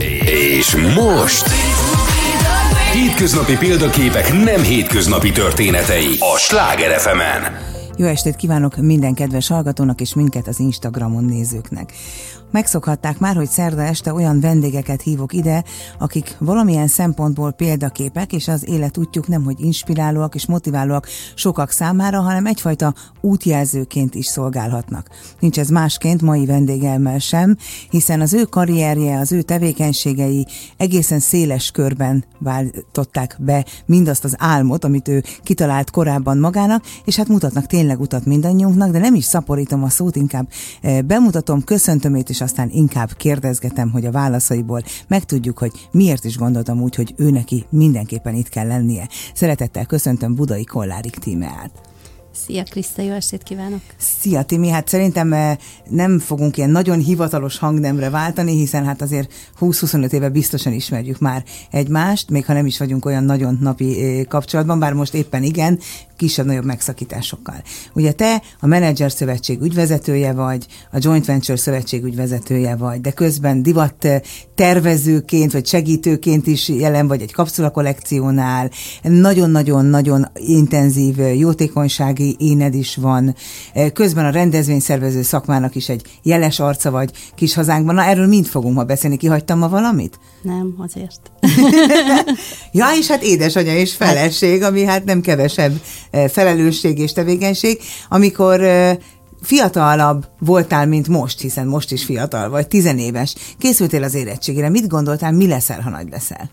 És most... Hétköznapi példaképek nem hétköznapi történetei a Sláger fm. Jó estét kívánok minden kedves hallgatónak és minket az Instagramon nézőknek. Megszokhatták már, hogy szerda este olyan vendégeket hívok ide, akik valamilyen szempontból példaképek, és az életútjuk nem, hogy inspirálóak és motiválóak sokak számára, hanem egyfajta útjelzőként is szolgálhatnak. Nincs ez másként mai vendégemmel sem, hiszen az ő karrierje, az ő tevékenységei egészen széles körben váltották be mindazt az álmot, amit ő kitalált korábban magának, és hát mutatnak tényleg utat mindannyiunknak, de nem is szaporítom a szót, inkább eh, bemutatom, köszöntöm és és aztán inkább kérdezgetem, hogy a válaszaiból megtudjuk, hogy miért is gondoltam úgy, hogy ő neki mindenképpen itt kell lennie. Szeretettel köszöntöm Budai Kollárik tímeát. Szia Kriszta, jó estét kívánok! Szia Timi, hát szerintem eh, nem fogunk ilyen nagyon hivatalos hangnemre váltani, hiszen hát azért 20-25 éve biztosan ismerjük már egymást, még ha nem is vagyunk olyan nagyon napi eh, kapcsolatban, bár most éppen igen, kisebb-nagyobb megszakításokkal. Ugye te a Manager Szövetség ügyvezetője vagy, a Joint Venture Szövetség ügyvezetője vagy, de közben divat eh, tervezőként vagy segítőként is jelen vagy egy kapszula kollekciónál, nagyon-nagyon-nagyon intenzív jótékonysági éned is van, eh, közben a rendezvényszervező szakmának is egy jeles arca vagy kis hazánkban. Na, erről mind fogunk ma beszélni. Kihagytam ma valamit? Nem, azért. ja, és hát édesanyja és feleség, ami hát nem kevesebb eh, felelősség és tevékenység, amikor fiatalabb voltál, mint most, hiszen most is fiatal vagy, tizenéves, készültél az érettségére, mit gondoltál, mi leszel, ha nagy leszel?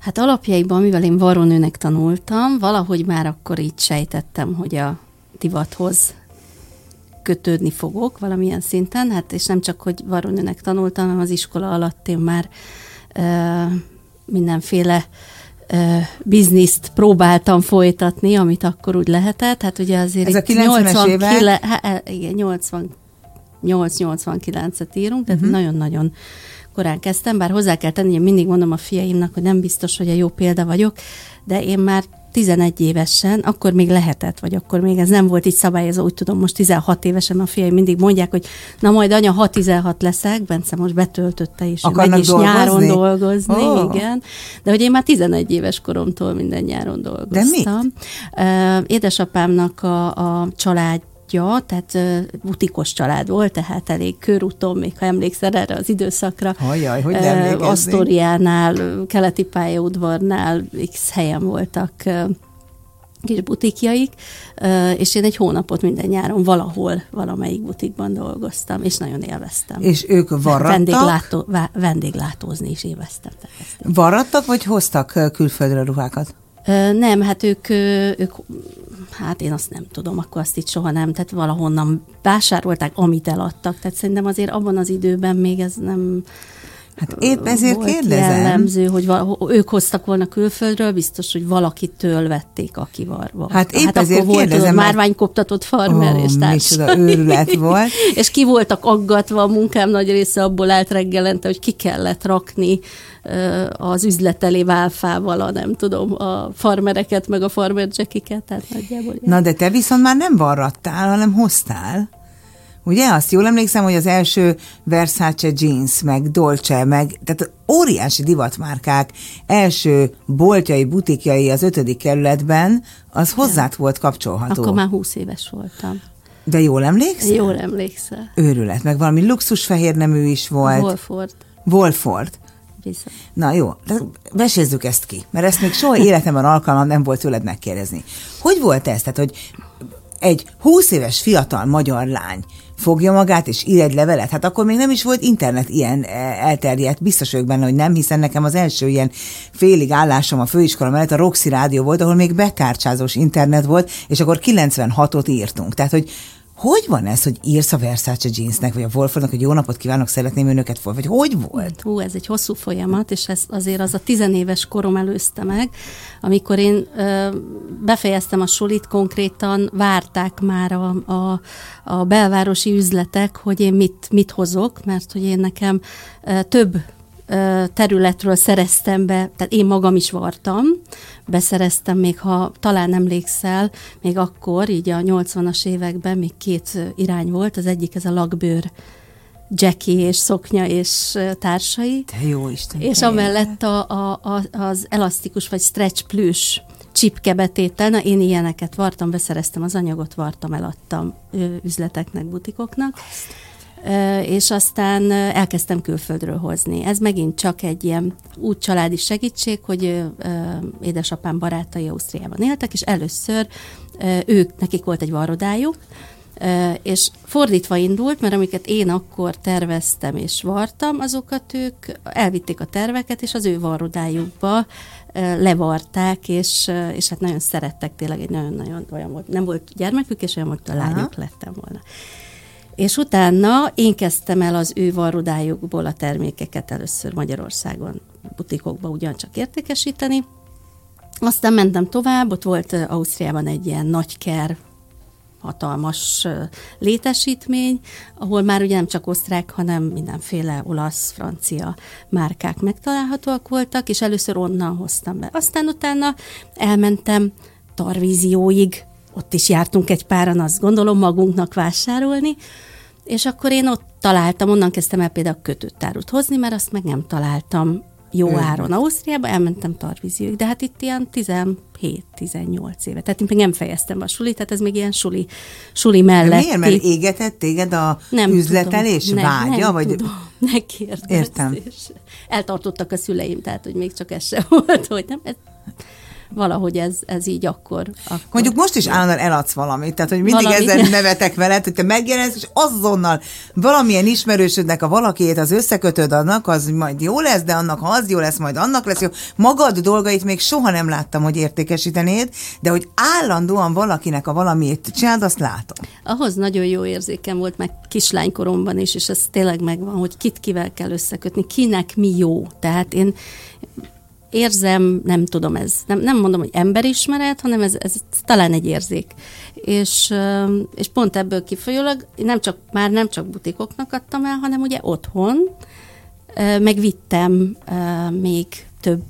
Hát alapjaiban, mivel én varonőnek tanultam, valahogy már akkor így sejtettem, hogy a divathoz kötődni fogok valamilyen szinten, hát és nem csak, hogy varonőnek tanultam, hanem az iskola alatt én már ö, mindenféle bizniszt próbáltam folytatni, amit akkor úgy lehetett. Hát ugye azért Ez a 90-es évek? Hát, igen, 88-89-et írunk, tehát uh-huh. nagyon-nagyon korán kezdtem, bár hozzá kell tenni, hogy mindig mondom a fiaimnak, hogy nem biztos, hogy a jó példa vagyok, de én már 11 évesen, akkor még lehetett, vagy akkor még ez nem volt így szabályozó, úgy tudom, most 16 évesen a fiai mindig mondják, hogy na majd anya, ha 16 leszek, Bence most betöltötte is, megy is dolgozni? nyáron dolgozni, oh. igen. De hogy én már 11 éves koromtól minden nyáron dolgoztam. De mit? Édesapámnak a, a család családja, tehát butikos család volt, tehát elég körúton, még ha emlékszel erre az időszakra. Hajjaj, hogy nem Asztoriánál, keleti pályaudvarnál x helyen voltak kis butikjaik, és én egy hónapot minden nyáron valahol, valamelyik butikban dolgoztam, és nagyon élveztem. És ők varrattak? Vendéglátó, vendéglátózni is élveztem. Varrattak, vagy hoztak külföldre ruhákat? Nem, hát ők, ők, hát én azt nem tudom, akkor azt itt soha nem, tehát valahonnan vásárolták, amit eladtak, tehát szerintem azért abban az időben még ez nem, Hát épp ezért volt kérdezem. jellemző, hogy val- ők hoztak volna külföldről, biztos, hogy valakitől vették, aki varva. Hát épp hát ezért akkor kérdezem. Volt márványkoptatott farmer oh, és társai. őrület volt. és ki voltak aggatva, a munkám nagy része abból állt reggelente, hogy ki kellett rakni az üzleteli válfával, a nem tudom, a farmereket, meg a farmercsekiket, tehát nagyjából. Na de te viszont már nem varrattál, hanem hoztál. Ugye azt jól emlékszem, hogy az első Versace jeans, meg Dolce, meg tehát óriási divatmárkák első boltjai, butikjai az ötödik kerületben, az hozzád volt kapcsolható. Akkor már húsz éves voltam. De jól emlékszel? Jól emlékszel. Őrület, meg valami luxus fehér nemű is volt. Wolford. Wolford. Bizony. Na jó, vesézzük ezt ki, mert ezt még soha életemben alkalmam nem volt tőled megkérdezni. Hogy volt ez? Tehát, hogy egy 20 éves fiatal magyar lány fogja magát, és ír egy levelet. Hát akkor még nem is volt internet ilyen e, elterjedt, biztos vagyok benne, hogy nem, hiszen nekem az első ilyen félig állásom a főiskola mellett a Roxy Rádió volt, ahol még bekárcsázós internet volt, és akkor 96-ot írtunk. Tehát, hogy hogy van ez, hogy írsz a Versace jeansnek, vagy a Wolfordnak, hogy jó napot kívánok, szeretném önöket fel, vagy hogy volt? Hú, ez egy hosszú folyamat, és ez azért az a tizenéves korom előzte meg, amikor én ö, befejeztem a sulit, konkrétan várták már a, a, a belvárosi üzletek, hogy én mit, mit hozok, mert hogy én nekem ö, több területről szereztem be, tehát én magam is vartam, beszereztem még, ha talán emlékszel, még akkor, így a 80-as években még két irány volt, az egyik ez a lakbőr Jackie és szoknya és társai. Te jó Isten. És amellett a, a, a, az elasztikus vagy stretch plüss csipkebetétel, na én ilyeneket vartam, beszereztem az anyagot, vartam, eladtam üzleteknek, butikoknak. És aztán elkezdtem külföldről hozni. Ez megint csak egy ilyen úgy családi segítség, hogy édesapám barátai Ausztriában éltek, és először ők, nekik volt egy varrodájuk, és fordítva indult, mert amiket én akkor terveztem és vartam, azokat ők elvitték a terveket, és az ő varrodájukba levarták, és, és hát nagyon szerettek, tényleg egy nagyon-nagyon olyan volt, nem volt gyermekük, és olyan volt, a lányok lettem volna. És utána én kezdtem el az ő varrodájukból a termékeket először Magyarországon butikokba ugyancsak értékesíteni, aztán mentem tovább, ott volt Ausztriában egy ilyen nagy ker, hatalmas létesítmény, ahol már ugye nem csak osztrák, hanem mindenféle olasz, francia márkák megtalálhatóak voltak, és először onnan hoztam be. Aztán utána elmentem Tarvízióig, ott is jártunk egy páran, azt gondolom magunknak vásárolni, és akkor én ott találtam, onnan kezdtem el például kötőtárut hozni, mert azt meg nem találtam jó mm. áron Ausztriába, elmentem Tarvízióig, de hát itt ilyen 17-18 éve. Tehát én még nem fejeztem a sulit, tehát ez még ilyen suli, suli mellett. Miért? Mert égetett téged a nem üzletelés tudom, vágya? Nem, vagy... tudom, ne Értem. Eltartottak a szüleim, tehát hogy még csak ez sem volt, hogy nem, ez valahogy ez, ez így akkor, akkor. Mondjuk most is állandóan eladsz valamit, tehát hogy mindig Valami. ezen nevetek veled, hogy te megjelensz, és azonnal valamilyen ismerősödnek a valakiét az összekötöd annak, az majd jó lesz, de annak, ha az jó lesz, majd annak lesz jó. Magad dolgait még soha nem láttam, hogy értékesítenéd, de hogy állandóan valakinek a valamiét csináld, azt látom. Ahhoz nagyon jó érzékem volt, meg kislánykoromban is, és ez tényleg megvan, hogy kit kivel kell összekötni, kinek mi jó. Tehát én érzem, nem tudom, ez nem, nem mondom, hogy emberismeret, hanem ez, ez talán egy érzék. És, és pont ebből kifolyólag nem csak, már nem csak butikoknak adtam el, hanem ugye otthon, megvittem még több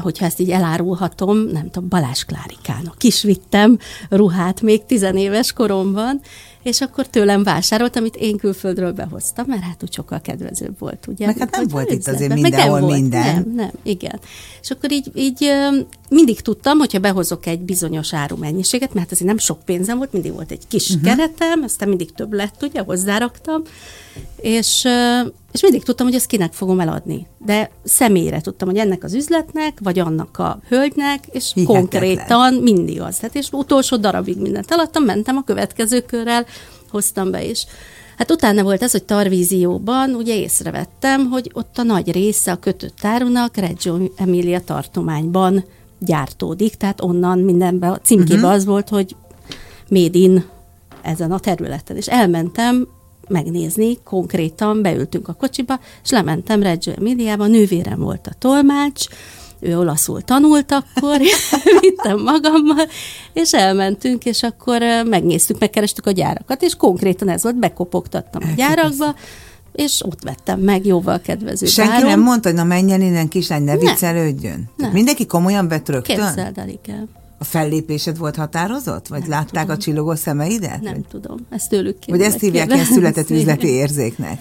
hogyha ezt így elárulhatom, nem tudom, Balázs Klárikának is vittem ruhát még tizenéves koromban, és akkor tőlem vásárolt, amit én külföldről behoztam, mert hát úgy sokkal kedvezőbb volt, ugye? Meg hát nem volt itt azért mindenhol nem minden. Nem, nem, igen. És akkor így, így mindig tudtam, hogyha behozok egy bizonyos áru mennyiséget, mert azért nem sok pénzem volt, mindig volt egy kis uh-huh. keretem, aztán mindig több lett, ugye, hozzáraktam, és, és mindig tudtam, hogy ezt kinek fogom eladni. De személyre tudtam, hogy ennek az üzletnek, vagy annak a hölgynek, és Hihetetlen. konkrétan mindig az. Tehát, és utolsó darabig mindent eladtam, mentem a következő körrel, hoztam be is. Hát utána volt ez, hogy Tarvízióban ugye észrevettem, hogy ott a nagy része a kötött árunak Reggio Emilia tartományban gyártódik, tehát onnan mindenben, a címkében uh-huh. az volt, hogy made in ezen a területen. És elmentem megnézni, konkrétan beültünk a kocsiba, és lementem Reggio Emiliába, nővérem volt a tolmács, ő olaszul tanult akkor, vittem magammal, és elmentünk, és akkor megnéztük, megkerestük a gyárakat, és konkrétan ez volt, bekopogtattam a gyárakba, és ott vettem meg jóval kedvező Senki áron. nem mondta, hogy na menjen innen, kislány, ne viccelődjön? Mindenki komolyan vett rögtön? Képzeld el, igen. A fellépésed volt határozott? Vagy nem látták tudom. a csillogó szemeidet? Nem vagy? tudom, ezt tőlük kérdez. Vagy ezt hívják ilyen született üzleti érzéknek?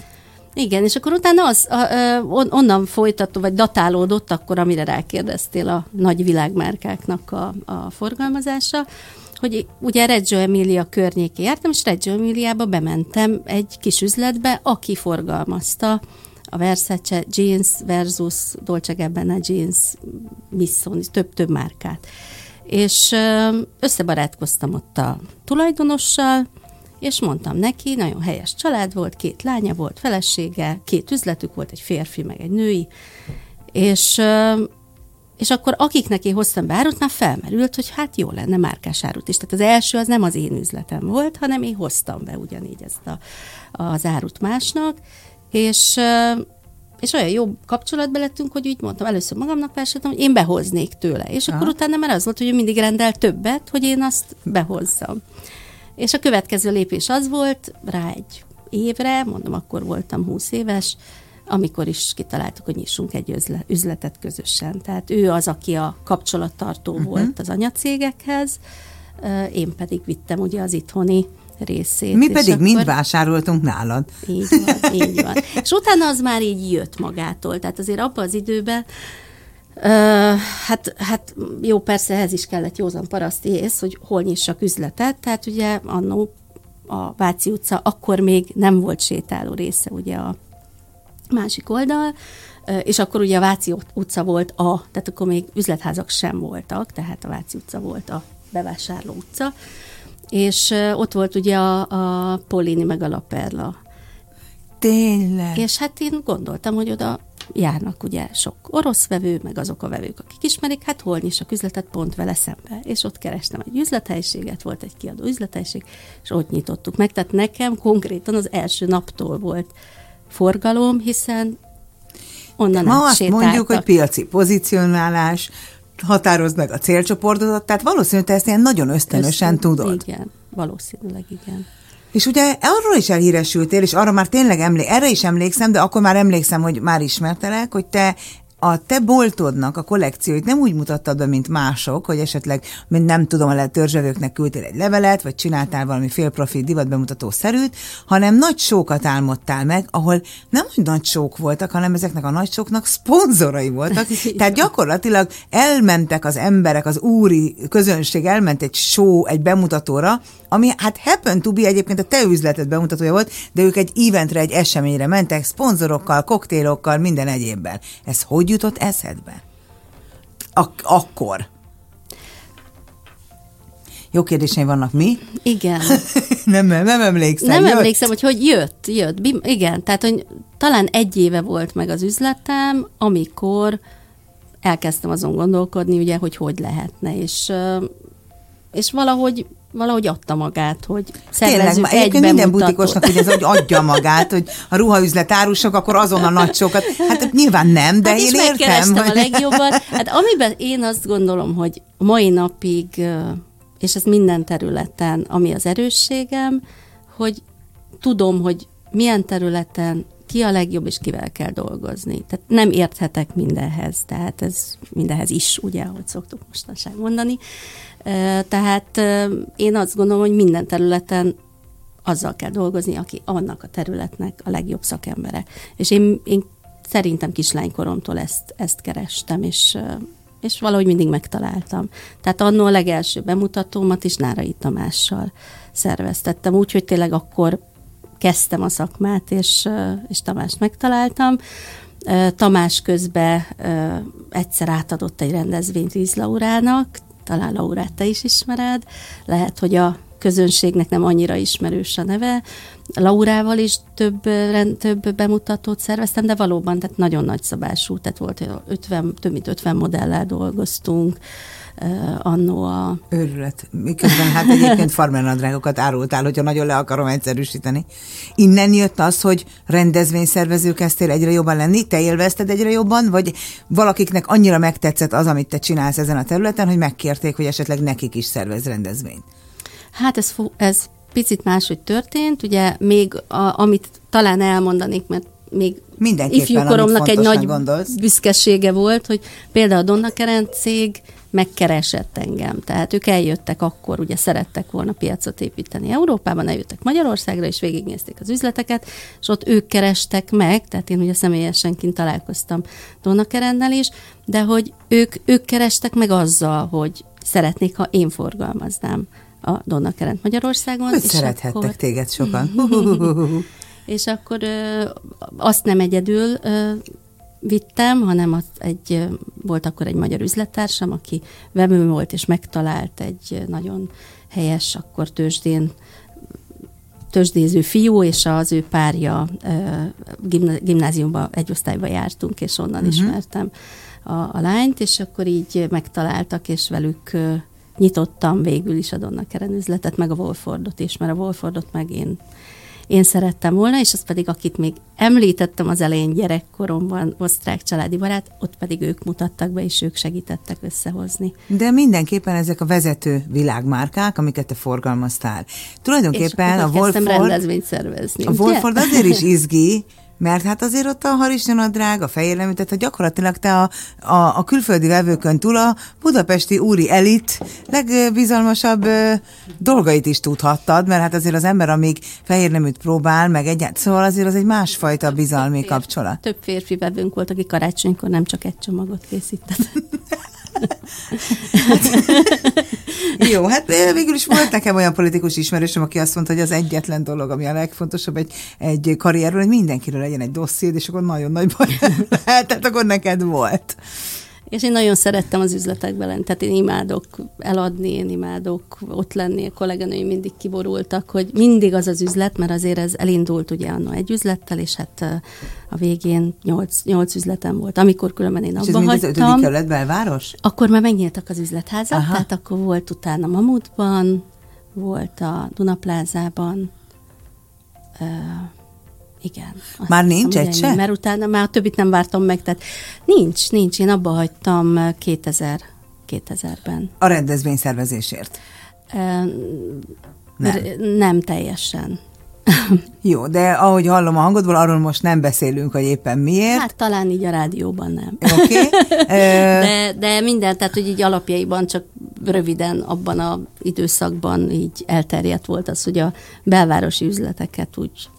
Igen, és akkor utána az, a, a, onnan folytató, vagy datálódott akkor, amire rákérdeztél a nagy világmárkáknak a, a forgalmazása, hogy ugye Reggio Emilia környéké jártam, és Reggio Emiliába bementem egy kis üzletbe, aki forgalmazta a Versace jeans versus Dolce Gabbana jeans Missoni, több-több márkát. És összebarátkoztam ott a tulajdonossal, és mondtam neki, nagyon helyes család volt, két lánya volt, felesége, két üzletük volt, egy férfi, meg egy női, és, és akkor akiknek én hoztam be árut, már felmerült, hogy hát jó lenne márkás árut is. Tehát az első az nem az én üzletem volt, hanem én hoztam be ugyanígy ezt a, az árut másnak, és és olyan jó kapcsolatba lettünk, hogy úgy mondtam, először magamnak vásároltam, hogy én behoznék tőle. És Aha. akkor utána már az volt, hogy ő mindig rendel többet, hogy én azt behozzam. És a következő lépés az volt, rá egy évre, mondom, akkor voltam 20 éves, amikor is kitaláltuk, hogy nyissunk egy üzletet közösen. Tehát ő az, aki a kapcsolattartó uh-huh. volt az anyacégekhez, én pedig vittem ugye az itthoni részét. Mi pedig akkor... mind vásároltunk nálad. Így van, így van. És utána az már így jött magától. Tehát azért abban az időben Uh, hát, hát jó, persze ehhez is kellett józan paraszti ész, hogy hol nyissak üzletet, tehát ugye annó a Váci utca, akkor még nem volt sétáló része ugye a másik oldal, és akkor ugye a Váci utca volt a, tehát akkor még üzletházak sem voltak, tehát a Váci utca volt a bevásárló utca, és ott volt ugye a, a Polini meg a Laperla. Tényleg? És hát én gondoltam, hogy oda járnak ugye sok orosz vevő, meg azok a vevők, akik ismerik, hát hol nyissak üzletet pont vele szembe. És ott kerestem egy üzlethelyiséget, volt egy kiadó üzlethelyiség, és ott nyitottuk meg. Tehát nekem konkrétan az első naptól volt forgalom, hiszen onnan Ma azt mondjuk, hogy piaci pozicionálás, határozd meg a célcsoportodat, tehát valószínűleg te ezt ilyen nagyon ösztönösen Ösztön, tudod. Igen, valószínűleg igen. És ugye arról is elhíresültél, és arra már tényleg emlé- erre is emlékszem, de akkor már emlékszem, hogy már ismertelek, hogy te a te boltodnak a kollekcióit nem úgy mutattad be, mint mások, hogy esetleg, mint nem tudom, a törzsevőknek küldtél egy levelet, vagy csináltál valami félprofit divatbemutató szerűt, hanem nagy sókat álmodtál meg, ahol nem úgy nagy sók voltak, hanem ezeknek a nagy sóknak szponzorai voltak. Tehát gyakorlatilag elmentek az emberek, az úri közönség elment egy show, egy bemutatóra, ami hát happen to be egyébként a te üzleted bemutatója volt, de ők egy eventre, egy eseményre mentek, szponzorokkal, koktélokkal, minden egyébben. Ez hogy jutott eszedbe? Ak- akkor. Jó kérdéseim vannak, mi? Igen. nem, nem emlékszem. Nem jött? emlékszem, hogy hogy jött, jött. Bim, igen, tehát hogy talán egy éve volt meg az üzletem, amikor elkezdtem azon gondolkodni, ugye, hogy hogy lehetne, és, és valahogy valahogy adta magát, hogy Tényleg, egy minden butikosnak hogy ez, hogy adja magát, hogy a ruhaüzlet árusok, akkor azon a nagy sokat. Hát nyilván nem, de hát én értem. Hogy... a legjobbat. Hát amiben én azt gondolom, hogy mai napig, és ez minden területen, ami az erősségem, hogy tudom, hogy milyen területen ki a legjobb, és kivel kell dolgozni. Tehát nem érthetek mindenhez, tehát ez mindenhez is, ugye, ahogy szoktuk mostanság mondani. Tehát én azt gondolom, hogy minden területen azzal kell dolgozni, aki annak a területnek a legjobb szakembere. És én, én szerintem kislánykoromtól ezt, ezt kerestem, és, és valahogy mindig megtaláltam. Tehát annó a legelső bemutatómat is Nárai Tamással szerveztettem, úgyhogy tényleg akkor kezdtem a szakmát, és, és Tamást megtaláltam. Tamás közben egyszer átadott egy rendezvényt Víz Laurának, talán Laurát te is ismered, lehet, hogy a közönségnek nem annyira ismerős a neve. Laurával is több, több bemutatót szerveztem, de valóban tehát nagyon nagy szabású, tehát volt 50, több mint 50 modellel dolgoztunk, annó a... Őrület. Miközben hát egyébként farmernadrágokat árultál, hogyha nagyon le akarom egyszerűsíteni. Innen jött az, hogy rendezvényszervező kezdtél egyre jobban lenni, te élvezted egyre jobban, vagy valakiknek annyira megtetszett az, amit te csinálsz ezen a területen, hogy megkérték, hogy esetleg nekik is szervez rendezvényt? Hát ez, ez picit máshogy történt, ugye még a, amit talán elmondanék, mert még ifjúkoromnak egy nagy gondolsz. büszkesége volt, hogy például a Donna Keren cég megkeresett engem. Tehát ők eljöttek akkor, ugye szerettek volna piacot építeni Európában, eljöttek Magyarországra, és végignézték az üzleteket, és ott ők kerestek meg, tehát én ugye személyesen kint találkoztam Donna Kerennel is, de hogy ők, ők kerestek meg azzal, hogy szeretnék, ha én forgalmaznám a Donna Kerent Magyarországon. Hogy szerethettek akkor... téged sokan. és akkor ö, azt nem egyedül ö, vittem, hanem az egy, volt akkor egy magyar üzlettársam, aki vevő volt, és megtalált egy nagyon helyes, akkor tőzsdén tőzsdéző fiú, és az ő párja gimnáziumba, egy osztályba jártunk, és onnan uh-huh. ismertem a, a lányt, és akkor így megtaláltak, és velük nyitottam végül is a Donna Keren üzletet, meg a Wolfordot is, mert a Wolfordot meg én én szerettem volna, és az pedig, akit még említettem az elején gyerekkoromban, osztrák családi barát, ott pedig ők mutattak be, és ők segítettek összehozni. De mindenképpen ezek a vezető világmárkák, amiket te forgalmaztál. Tulajdonképpen a Wolford... rendezvényt szervezni. A Wolford azért is izgi, Mert hát azért ott a harisnyanadrág, a fehérlemű, tehát gyakorlatilag te a, a, a külföldi vevőkön túl a budapesti úri elit legbizalmasabb ö, dolgait is tudhattad, mert hát azért az ember, amíg fehérneműt próbál, meg egyáltalán, szóval azért az egy másfajta bizalmi Több férfi- kapcsolat. Több férfi vevőnk volt, aki karácsonykor nem csak egy csomagot készített. Jó, hát ö, végül is volt nekem olyan politikus ismerősöm, aki azt mondta, hogy az egyetlen dolog, ami a legfontosabb egy, egy karrierről, hogy mindenkiről legyen egy dossziéd, és akkor nagyon nagy baj lehet, tehát akkor neked volt. És én nagyon szerettem az üzletekben lenni, tehát én imádok eladni, én imádok ott lenni, a kolléganőim mindig kiborultak, hogy mindig az az üzlet, mert azért ez elindult ugye annó egy üzlettel, és hát a végén nyolc, nyolc üzletem volt. Amikor különben én abba mind az ötödik hagytam, kerület belváros? akkor már megnyíltak az üzletházak, Aha. Tehát akkor volt utána Mamutban, volt a Dunaplázában, igen. Már nincs egy se? Mert utána már a többit nem vártam meg, tehát nincs, nincs. Én abba hagytam ö, 2000, 2000-ben. A rendezvény szervezésért. Ö, Nem. nem teljesen. Jó, de ahogy hallom a hangodból, arról most nem beszélünk, hogy éppen miért. Hát talán így a rádióban nem. Oké. Okay. De, de minden, tehát hogy így alapjaiban csak röviden abban a időszakban így elterjedt volt az, hogy a belvárosi üzleteket úgy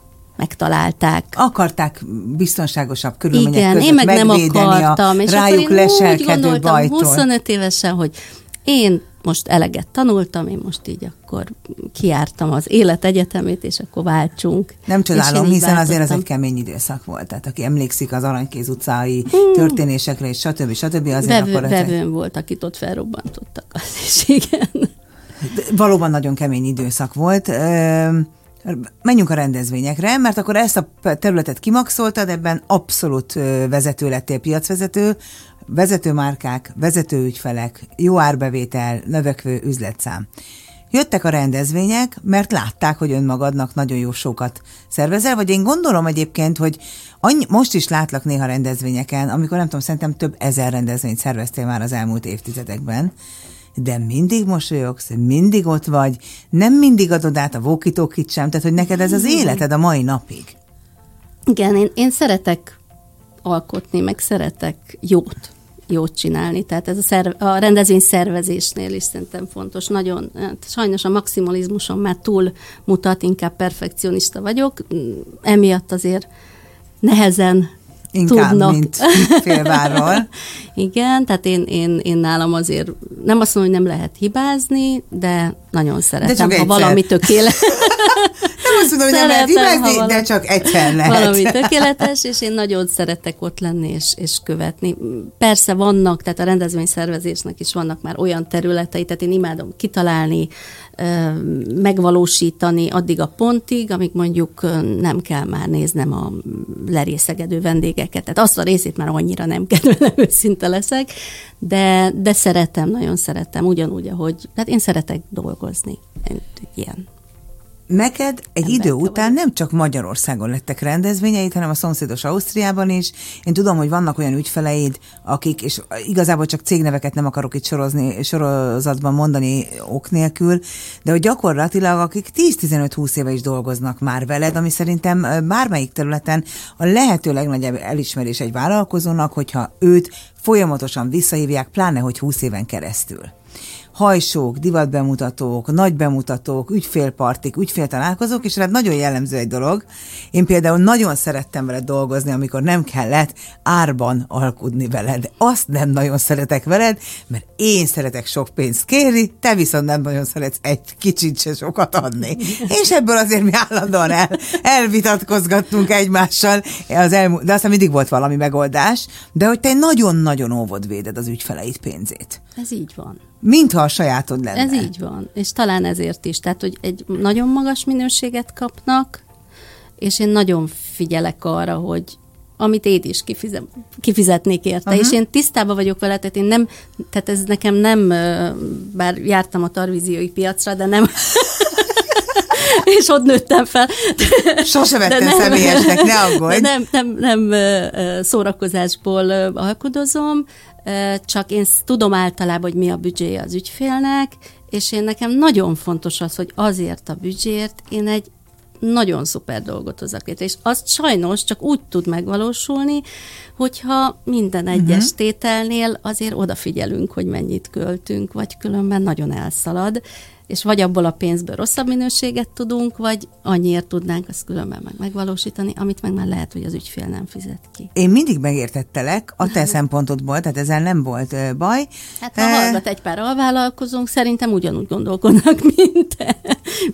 megtalálták. akarták biztonságosabb körülmények Igen, között én meg nem akartam, a és rájuk akkor én úgy gondoltam bajtól. 25 évesen, hogy én most eleget tanultam, én most így akkor kiártam az élet egyetemét, és akkor váltsunk. Nem csodálom, hiszen azért ez váltottam. egy kemény időszak volt. Tehát aki emlékszik az Aranykéz utcai Hmm. történésekre, és stb. stb. azért Vevő, akkor ez egy, volt, akit ott felrobbantottak, az is igen. de valóban nagyon kemény időszak volt. Ö, Menjünk a rendezvényekre, mert akkor ezt a területet kimaxoltad, ebben abszolút vezető lettél, piacvezető, vezető márkák, vezető ügyfelek, jó árbevétel, növekvő üzletszám. Jöttek a rendezvények, mert látták, hogy önmagadnak nagyon jó sokat szervezel, vagy én gondolom egyébként, hogy annyi, most is látlak néha rendezvényeken, amikor nem tudom, szerintem több ezer rendezvényt szerveztél már az elmúlt évtizedekben, de mindig mosolyogsz, mindig ott vagy, nem mindig adod át a vókitókit sem, tehát hogy neked ez az életed a mai napig. Igen, én, én szeretek alkotni, meg szeretek jót, jót csinálni. Tehát ez a, szerv, a rendezvény szervezésnél is szerintem fontos. Nagyon, hát sajnos a maximalizmuson már túl mutat, inkább perfekcionista vagyok. Emiatt azért nehezen Inkább, tudnak. mint félvárról. Igen, tehát én, én, én nálam azért nem azt mondom, hogy nem lehet hibázni, de nagyon szeretem, csak ha valami tökéletes. Azt mondom, hogy nem lehet valami- de csak egyszer lehet. Valami tökéletes, és én nagyon szeretek ott lenni és, és követni. Persze vannak, tehát a rendezvényszervezésnek is vannak már olyan területei, tehát én imádom kitalálni, megvalósítani addig a pontig, amíg mondjuk nem kell már néznem a lerészegedő vendégeket. Tehát azt a részét már annyira nem kedvelem, őszinte leszek, de, de szeretem, nagyon szeretem, ugyanúgy, ahogy, tehát én szeretek dolgozni. Én, ilyen. Neked egy Emberke idő után nem csak Magyarországon lettek rendezvényeid, hanem a szomszédos Ausztriában is. Én tudom, hogy vannak olyan ügyfeleid, akik, és igazából csak cégneveket nem akarok itt sorozni, sorozatban mondani ok nélkül, de hogy gyakorlatilag akik 10-15-20 éve is dolgoznak már veled, ami szerintem bármelyik területen a lehető legnagyobb elismerés egy vállalkozónak, hogyha őt folyamatosan visszahívják, pláne hogy 20 éven keresztül hajsók, divatbemutatók, nagy bemutatók, ügyfélpartik, ügyféltalálkozók, és rád nagyon jellemző egy dolog. Én például nagyon szerettem veled dolgozni, amikor nem kellett árban alkudni veled. Azt nem nagyon szeretek veled, mert én szeretek sok pénzt kérni, te viszont nem nagyon szeretsz egy kicsit se sokat adni. És ebből azért mi állandóan el, elvitatkozgattunk egymással, az elmú- de aztán mindig volt valami megoldás, de hogy te nagyon-nagyon óvod véded az ügyfeleid pénzét. Ez így van. Mintha a sajátod lenne. Ez így van, és talán ezért is. Tehát, hogy egy nagyon magas minőséget kapnak, és én nagyon figyelek arra, hogy amit én is kifizet, kifizetnék érte, uh-huh. és én tisztában vagyok vele, tehát én nem, tehát ez nekem nem, bár jártam a tarvíziói piacra, de nem, és ott nőttem fel. Sose vettem személyesnek, ne aggódj. Nem, nem, nem szórakozásból alkudozom, csak én tudom általában, hogy mi a büdzséje az ügyfélnek, és én nekem nagyon fontos az, hogy azért a büdzsért én egy nagyon szuper dolgot hozak létre, és azt sajnos csak úgy tud megvalósulni, hogyha minden egyes uh-huh. tételnél azért odafigyelünk, hogy mennyit költünk, vagy különben nagyon elszalad, és vagy abból a pénzből rosszabb minőséget tudunk, vagy annyiért tudnánk azt különben meg megvalósítani, amit meg már lehet, hogy az ügyfél nem fizet ki. Én mindig megértettelek a te szempontodból, tehát ezzel nem volt baj. Hát ha hallgat egy pár alvállalkozónk, szerintem ugyanúgy gondolkodnak, mint te.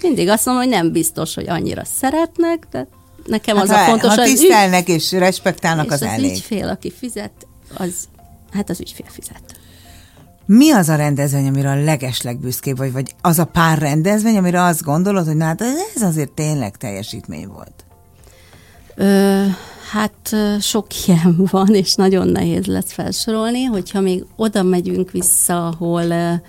Mindig azt mondom, hogy nem biztos, hogy annyira szeretnek, de nekem hát az ha, a fontos, ha tisztelnek ügy... és respektálnak, és az, az elég. az ügyfél, aki fizet, az, hát az ügyfél fizet. Mi az a rendezvény, amire a legesleg büszkébb vagy, vagy az a pár rendezvény, amire azt gondolod, hogy na hát ez azért tényleg teljesítmény volt? Ö, hát sok ilyen van, és nagyon nehéz lesz felsorolni, hogyha még oda megyünk vissza, ahol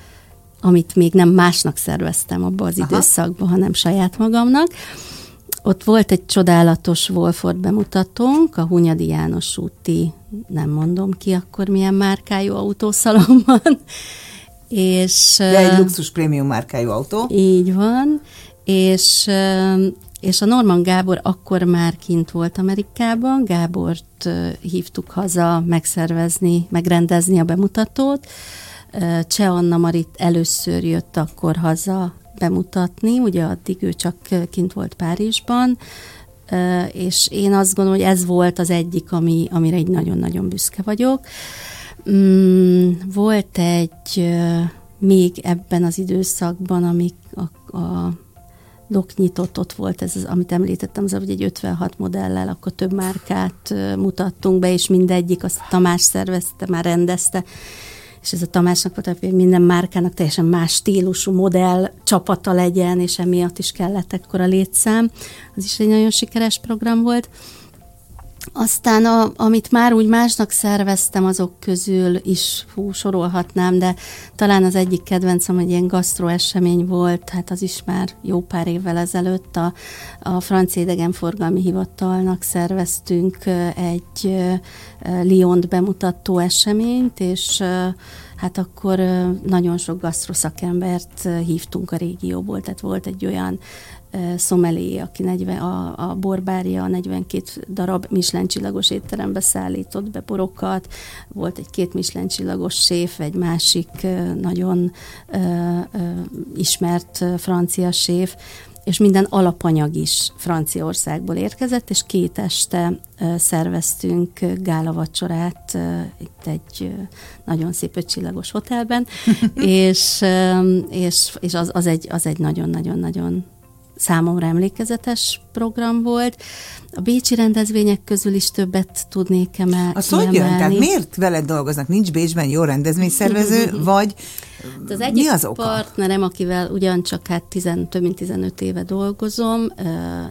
amit még nem másnak szerveztem abba az Aha. időszakban, hanem saját magamnak. Ott volt egy csodálatos Wolford bemutatónk, a Hunyadi János úti, nem mondom ki akkor milyen márkájú autószalomban. És, De egy luxus prémium márkájú autó. Így van, és és a Norman Gábor akkor már kint volt Amerikában, Gábort hívtuk haza megszervezni, megrendezni a bemutatót. Cseh Anna Marit először jött akkor haza bemutatni, ugye addig ő csak kint volt Párizsban, és én azt gondolom, hogy ez volt az egyik, ami, amire egy nagyon-nagyon büszke vagyok. Mm, volt egy még ebben az időszakban, amik a, a dok nyitott, ott volt ez, az, amit említettem, az, hogy egy 56 modellel, akkor több márkát mutattunk be, és mindegyik, azt Tamás szervezte, már rendezte, és ez a Tamásnak volt, hogy minden márkának teljesen más stílusú modell csapata legyen, és emiatt is kellett ekkora létszám. Az is egy nagyon sikeres program volt. Aztán, a, amit már úgy másnak szerveztem, azok közül is hú, sorolhatnám, de talán az egyik kedvencem egy ilyen gasztro esemény volt, hát az is már jó pár évvel ezelőtt. A, a Francia Idegenforgalmi Hivatalnak szerveztünk egy Lyont bemutató eseményt, és hát akkor nagyon sok gasztroszakembert hívtunk a régióból, tehát volt egy olyan szomelé, aki 40, a, a borbárja 42 darab Michelin csillagos étterembe szállított be borokat, volt egy két Michelin csillagos séf, egy másik nagyon ö, ö, ismert francia séf, és minden alapanyag is Franciaországból érkezett, és két este szerveztünk gálavacsorát itt egy nagyon szép ötcsillagos hotelben, és, és, és az, az egy, az egy nagyon-nagyon-nagyon számomra emlékezetes program volt. A bécsi rendezvények közül is többet tudnék emel- Azt hogy jön? Tehát miért veled dolgoznak? Nincs Bécsben jó rendezvényszervező, vagy hát az egyik mi az oka? partnerem, akivel ugyancsak hát tizen, több mint 15 éve dolgozom,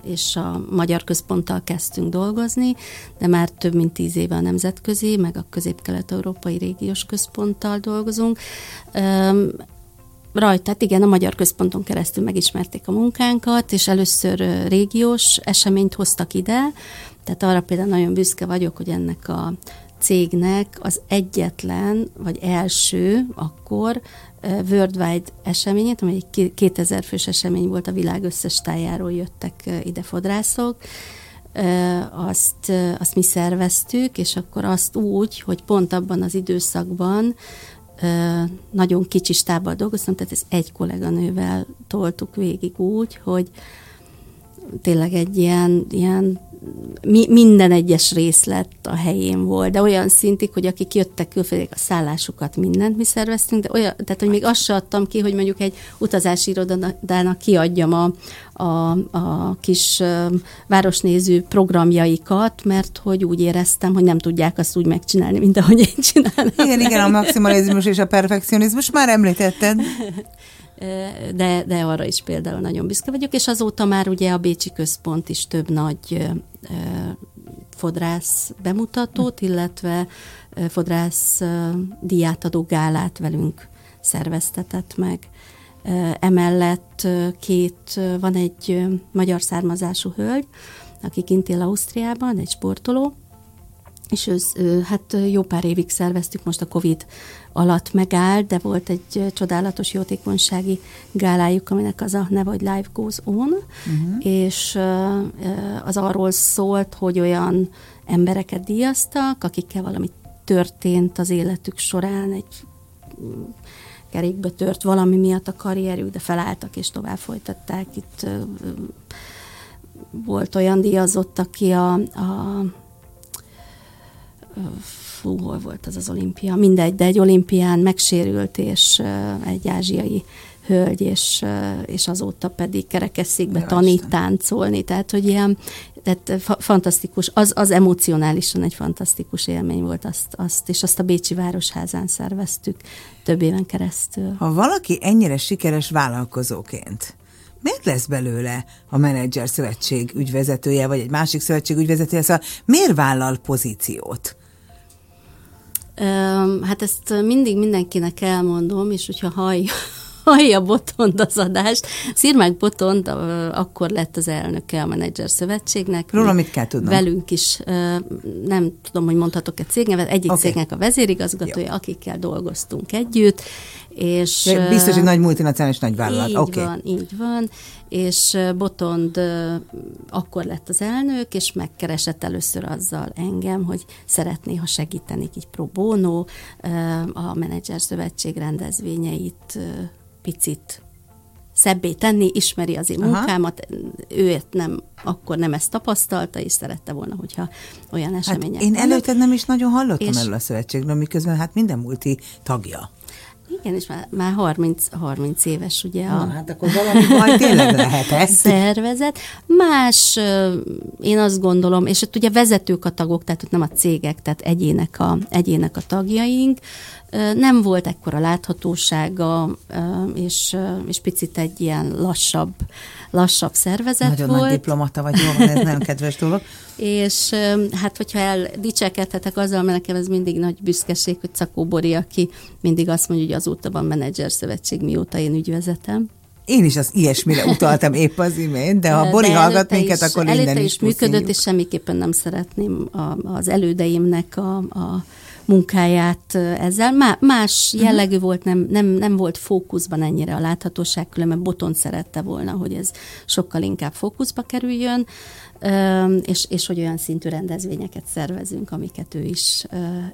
és a Magyar Központtal kezdtünk dolgozni, de már több mint 10 éve a Nemzetközi, meg a Közép-Kelet-Európai Régiós Központtal dolgozunk rajtát, igen, a Magyar Központon keresztül megismerték a munkánkat, és először régiós eseményt hoztak ide, tehát arra például nagyon büszke vagyok, hogy ennek a cégnek az egyetlen, vagy első akkor worldwide eseményét, ami egy 2000 fős esemény volt, a világ összes tájáról jöttek ide fodrászok, azt, azt mi szerveztük, és akkor azt úgy, hogy pont abban az időszakban nagyon kicsi stábbal dolgoztam, tehát ez egy kolléganővel toltuk végig úgy, hogy tényleg egy ilyen, ilyen mi, minden egyes részlet a helyén volt, de olyan szintig, hogy akik jöttek külföldiek, a szállásukat mindent mi szerveztünk, de olyan, tehát hogy még azt se adtam ki, hogy mondjuk egy utazási irodának kiadjam a, a, a kis városnéző programjaikat, mert hogy úgy éreztem, hogy nem tudják azt úgy megcsinálni, mint ahogy én csinálom. Igen, igen, a maximalizmus és a perfekcionizmus már említetted. de, de arra is például nagyon büszke vagyok, és azóta már ugye a Bécsi Központ is több nagy fodrász bemutatót, illetve fodrász diátadó gálát velünk szerveztetett meg. Emellett két, van egy magyar származású hölgy, aki kint él Ausztriában, egy sportoló, és ősz, hát jó pár évig szerveztük, most a Covid alatt megállt, de volt egy csodálatos jótékonysági gálájuk, aminek az a neve, hogy Life Goes On, uh-huh. és az arról szólt, hogy olyan embereket díjaztak, akikkel valami történt az életük során, egy mm, kerékbe tört valami miatt a karrierük, de felálltak és tovább folytatták. Itt volt olyan díjazott, aki a, a fú, hol volt az az olimpia, mindegy, de egy olimpián megsérült, és egy ázsiai hölgy, és, és azóta pedig kerekesszékbe tanít táncolni, tehát hogy ilyen, tehát fa- fantasztikus, az, az emocionálisan egy fantasztikus élmény volt, azt, azt, és azt a Bécsi Városházán szerveztük több éven keresztül. Ha valaki ennyire sikeres vállalkozóként, miért lesz belőle a menedzser szövetség ügyvezetője, vagy egy másik szövetség ügyvezetője, szóval miért vállal pozíciót? Hát ezt mindig mindenkinek elmondom, és hogyha hallja, hallja Botond az adást. Szirmák Botond akkor lett az elnöke a Menedzser Szövetségnek. Róla mit kell tudnom? Velünk is, nem tudom, hogy mondhatok-e cégnevet, egyik okay. cégnek a vezérigazgatója, Jó. akikkel dolgoztunk együtt. És, De biztos, hogy nagy multinacionális nagy vállalat. Így okay. van, így van. És Botond akkor lett az elnök, és megkeresett először azzal engem, hogy szeretné, ha segítenék így pro bono a Menedzser Szövetség rendezvényeit picit szebbé tenni, ismeri az én Aha. munkámat, ő nem, akkor nem ezt tapasztalta, és szerette volna, hogyha olyan hát események hát Én előtte nem is nagyon hallottam és... erről a szövetségről, miközben hát minden multi tagja. Igen, és már, már 30, 30 éves ugye a Na, hát akkor valami baj tényleg lehet ez. szervezet. Más, én azt gondolom, és ott ugye vezetők a tagok, tehát ott nem a cégek, tehát egyének a, egyének a tagjaink, nem volt ekkora láthatósága, és, és picit egy ilyen lassabb, lassabb szervezet Nagyon volt. nagy diplomata vagy, jó, ez nagyon kedves dolog. és hát, hogyha eldicsekedhetek azzal, mert nekem ez mindig nagy büszkeség, hogy Cakó Bori, aki mindig azt mondja, hogy azóta van menedzser szövetség, mióta én ügyvezetem. Én is az ilyesmire utaltam épp az imént, de ha Bori de hallgat minket, akkor minden is, is működött, és semmiképpen nem szeretném az elődeimnek a, a munkáját ezzel. Más mhm. jellegű uh-huh. volt, nem, nem, nem volt fókuszban ennyire a láthatóság, különben Boton szerette volna, hogy ez sokkal inkább fókuszba kerüljön, és, és hogy olyan szintű rendezvényeket szervezünk, amiket ő is,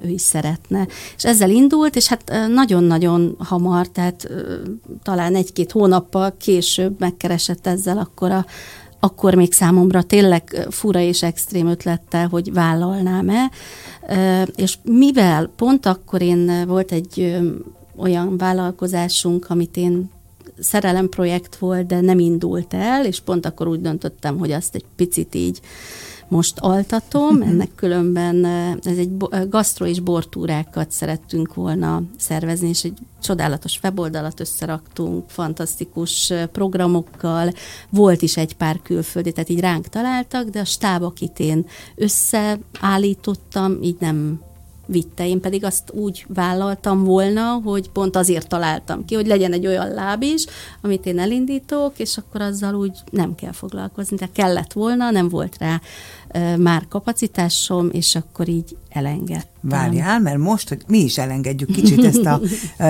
ő is szeretne. És ezzel indult, és hát nagyon-nagyon hamar, tehát talán egy-két hónappal később megkeresett ezzel akkor a akkor még számomra tényleg fura és extrém ötlettel, hogy vállalnám-e. És mivel pont akkor én volt egy olyan vállalkozásunk, amit én szerelemprojekt volt, de nem indult el, és pont akkor úgy döntöttem, hogy azt egy picit így most altatom, ennek különben ez egy gasztro és bortúrákat szerettünk volna szervezni, és egy csodálatos weboldalat összeraktunk, fantasztikus programokkal, volt is egy pár külföldi, tehát így ránk találtak, de a stáb, akit én összeállítottam, így nem vitte. Én pedig azt úgy vállaltam volna, hogy pont azért találtam ki, hogy legyen egy olyan láb is, amit én elindítok, és akkor azzal úgy nem kell foglalkozni. Tehát kellett volna, nem volt rá már kapacitásom, és akkor így elengedtem. Várjál, mert most, hogy mi is elengedjük kicsit ezt a,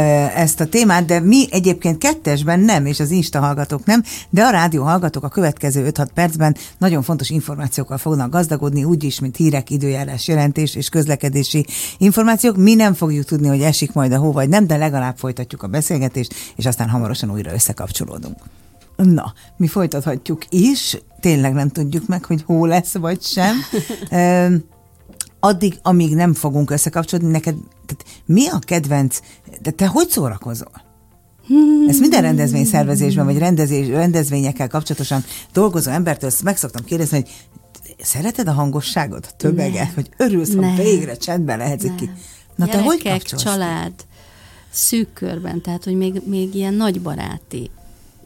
ezt a témát, de mi egyébként kettesben nem, és az Insta hallgatók nem, de a rádió hallgatók a következő 5-6 percben nagyon fontos információkkal fognak gazdagodni, úgyis, mint hírek, időjárás jelentés és közlekedési információk. Mi nem fogjuk tudni, hogy esik majd a hó vagy nem, de legalább folytatjuk a beszélgetést, és aztán hamarosan újra összekapcsolódunk. Na, mi folytathatjuk is, tényleg nem tudjuk meg, hogy hol lesz vagy sem. Addig, amíg nem fogunk összekapcsolódni, neked tehát mi a kedvenc, de te hogy szórakozol? Ezt minden rendezvény szervezésben, vagy rendezés, rendezvényekkel kapcsolatosan dolgozó embertől meg szoktam kérdezni, hogy szereted a hangosságot, a tömeget, hogy örülsz, ha végre csendben lehetsz ki. Na Gyerekek, te hogy kapcsolsz? család, szűk körben, tehát hogy még, még ilyen nagybaráti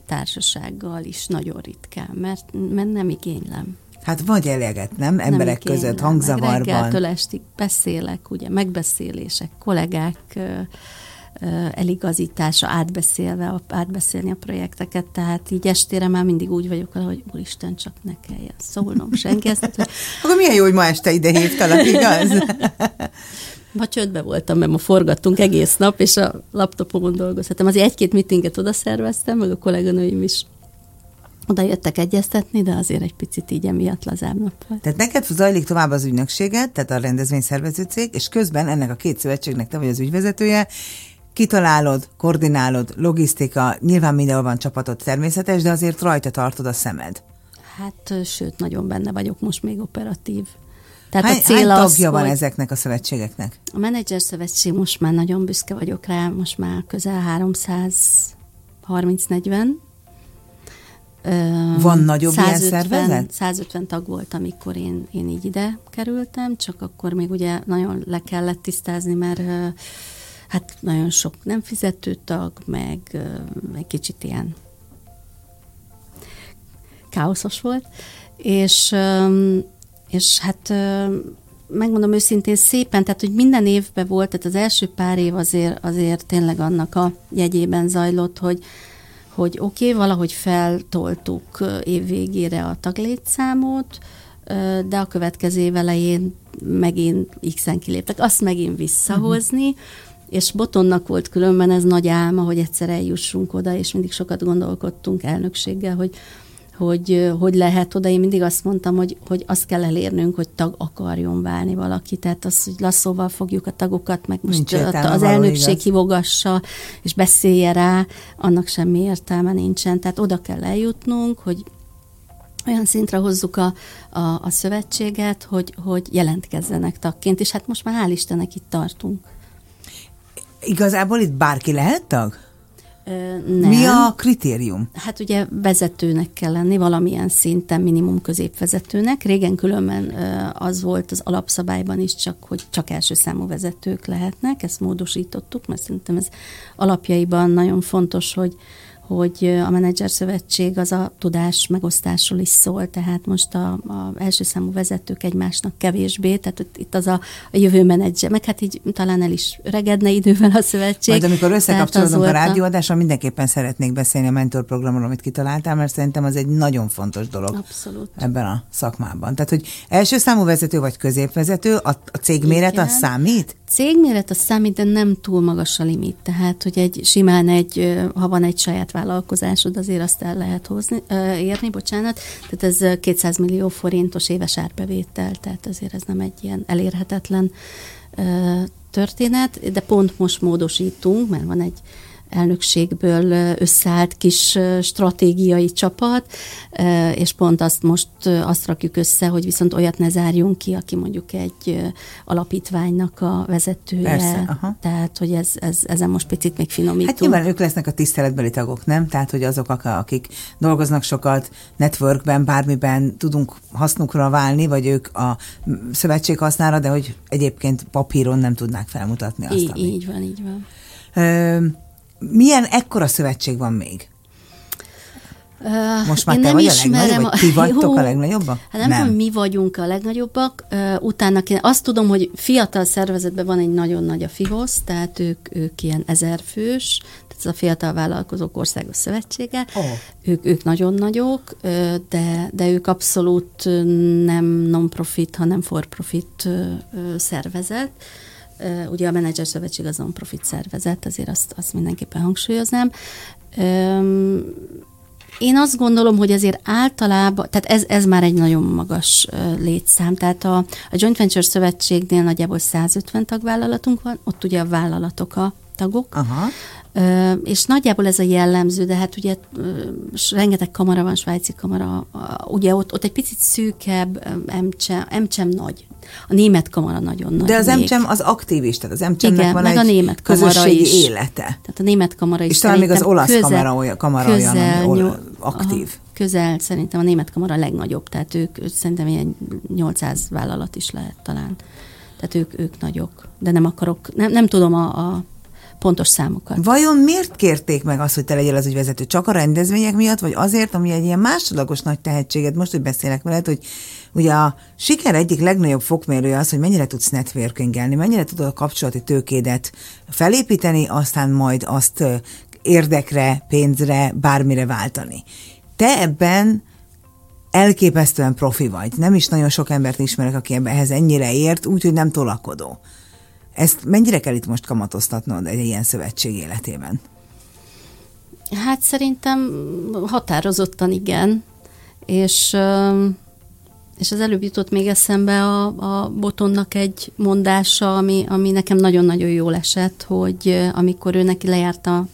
társasággal is nagyon ritkán, mert, mert nem igénylem. Hát vagy eleget, nem? Emberek nem között, hangzavarban. Reggeltől estig beszélek, ugye, megbeszélések, kollégák eligazítása, átbeszélve, átbeszélni a projekteket, tehát így estére már mindig úgy vagyok, hogy úristen, csak ne kelljen szólnom senki. Ezt, Akkor milyen jó, hogy ma este ide hívtalak, igaz? Ma csődbe voltam, mert ma forgattunk egész nap, és a laptopomon dolgozhatom. Azért egy-két meetinget oda szerveztem, meg a kolléganőim is oda jöttek egyeztetni, de azért egy picit így emiatt lazább nap volt. Tehát neked zajlik tovább az ügynökséget, tehát a rendezvényszervező cég, és közben ennek a két szövetségnek te vagy az ügyvezetője, kitalálod, koordinálod, logisztika, nyilván mindenhol van csapatot természetes, de azért rajta tartod a szemed. Hát, sőt, nagyon benne vagyok most még operatív. Tehát hány, a cél hány az, tagja van ezeknek a szövetségeknek? A menedzser szövetség most már nagyon büszke vagyok rá, most már közel 330-40. Van nagyobb 150, ilyen szervezet? 150 tag volt, amikor én, én így ide kerültem, csak akkor még ugye nagyon le kellett tisztázni, mert hát nagyon sok nem fizető tag, meg egy kicsit ilyen káoszos volt, és, és hát megmondom őszintén szépen, tehát hogy minden évben volt, tehát az első pár év azért, azért tényleg annak a jegyében zajlott, hogy, hogy oké, okay, valahogy feltoltuk év végére a taglétszámot, de a következő év elején megint X-en kiléptek, azt megint visszahozni, uh-huh. és Botonnak volt különben ez nagy álma, hogy egyszer eljussunk oda, és mindig sokat gondolkodtunk elnökséggel, hogy hogy hogy lehet oda. Én mindig azt mondtam, hogy, hogy azt kell elérnünk, hogy tag akarjon válni valaki. Tehát az, hogy lasszóval fogjuk a tagokat, meg most az elnökség igaz. hívogassa, és beszélje rá, annak semmi értelme nincsen. Tehát oda kell eljutnunk, hogy olyan szintre hozzuk a, a, a szövetséget, hogy, hogy jelentkezzenek tagként, és hát most már hál' Istennek itt tartunk. Igazából itt bárki lehet tag? Nem. Mi a kritérium? Hát ugye vezetőnek kell lenni, valamilyen szinten minimum középvezetőnek. Régen különben az volt az alapszabályban is csak, hogy csak első számú vezetők lehetnek, ezt módosítottuk, mert szerintem ez alapjaiban nagyon fontos, hogy, hogy a menedzser szövetség az a tudás megosztásról is szól, tehát most a, a első számú vezetők egymásnak kevésbé, tehát itt az a, a jövő menedzser, meg hát így talán el is regedne idővel a szövetség. Majd amikor összekapcsolódunk a rádióadásra, mindenképpen szeretnék beszélni a mentorprogramról, amit kitaláltál, mert szerintem az egy nagyon fontos dolog Abszolút. ebben a szakmában. Tehát, hogy első számú vezető vagy középvezető, a, a cégméret az számít? Cégméret az számít, de nem túl magas a limit. Tehát, hogy egy simán egy, ha van egy saját vállalkozásod, azért azt el lehet hozni, érni, bocsánat. Tehát ez 200 millió forintos éves árbevétel, tehát azért ez nem egy ilyen elérhetetlen történet, de pont most módosítunk, mert van egy elnökségből összeállt kis stratégiai csapat, és pont azt most azt rakjuk össze, hogy viszont olyat ne zárjunk ki, aki mondjuk egy alapítványnak a vezetője. Persze, aha. Tehát, hogy ez, ez, ezen most picit még finomítunk. Hát nyilván ők lesznek a tiszteletbeli tagok, nem? Tehát, hogy azok, akik dolgoznak sokat networkben, bármiben tudunk hasznukra válni, vagy ők a szövetség hasznára, de hogy egyébként papíron nem tudnák felmutatni azt, így, ami... így van, így van. Ö, milyen ekkora szövetség van még? Most már én te nem vagy a legnagyobb, vagy ti vagytok jó, a legnagyobbak? Hát nem, nem. tudom, mi vagyunk a legnagyobbak. Utána én azt tudom, hogy fiatal szervezetben van egy nagyon nagy a FIHOSZ, tehát ők, ők ilyen ezerfős, tehát ez a Fiatal Vállalkozók Országos Szövetsége. Oh. Ők, ők nagyon nagyok, de, de ők abszolút nem non-profit, hanem for-profit szervezet Ugye a Menedzser Szövetség az non-profit szervezet, azért azt, azt mindenképpen hangsúlyoznám. Én azt gondolom, hogy azért általában, tehát ez, ez már egy nagyon magas létszám, tehát a, a Joint Venture Szövetségnél nagyjából 150 tagvállalatunk van, ott ugye a vállalatok a tagok, Aha. És nagyjából ez a jellemző, de hát ugye rengeteg kamara van, svájci kamara, ugye ott, ott egy picit szűkebb, emcsem, emcsem nagy. A német kamara nagyon nagy. De az emcsem az aktivista, az emcsemnek Igen, van meg egy a német kamara is. élete. Tehát a német kamara is És talán még az olasz közel, kamara olyan, kamara közel, olyan, ami aktív. Aha, közel szerintem a német kamara a legnagyobb, tehát ők szerintem ilyen 800 vállalat is lehet talán. Tehát ők, ők nagyok, de nem akarok, nem, nem tudom a, a pontos számokat. Vajon miért kérték meg azt, hogy te legyél az ügyvezető? Csak a rendezvények miatt, vagy azért, ami egy ilyen másodlagos nagy tehetséged? Most, hogy beszélek veled, hogy ugye a siker egyik legnagyobb fokmérője az, hogy mennyire tudsz networkingelni, mennyire tudod a kapcsolati tőkédet felépíteni, aztán majd azt érdekre, pénzre, bármire váltani. Te ebben elképesztően profi vagy. Nem is nagyon sok embert ismerek, aki ehhez ennyire ért, úgyhogy nem tolakodó. Ezt mennyire kell itt most kamatoztatnod egy ilyen szövetség életében? Hát szerintem határozottan igen, és, és az előbb jutott még eszembe a, a Botonnak egy mondása, ami, ami nekem nagyon-nagyon jól esett, hogy amikor ő neki lejárta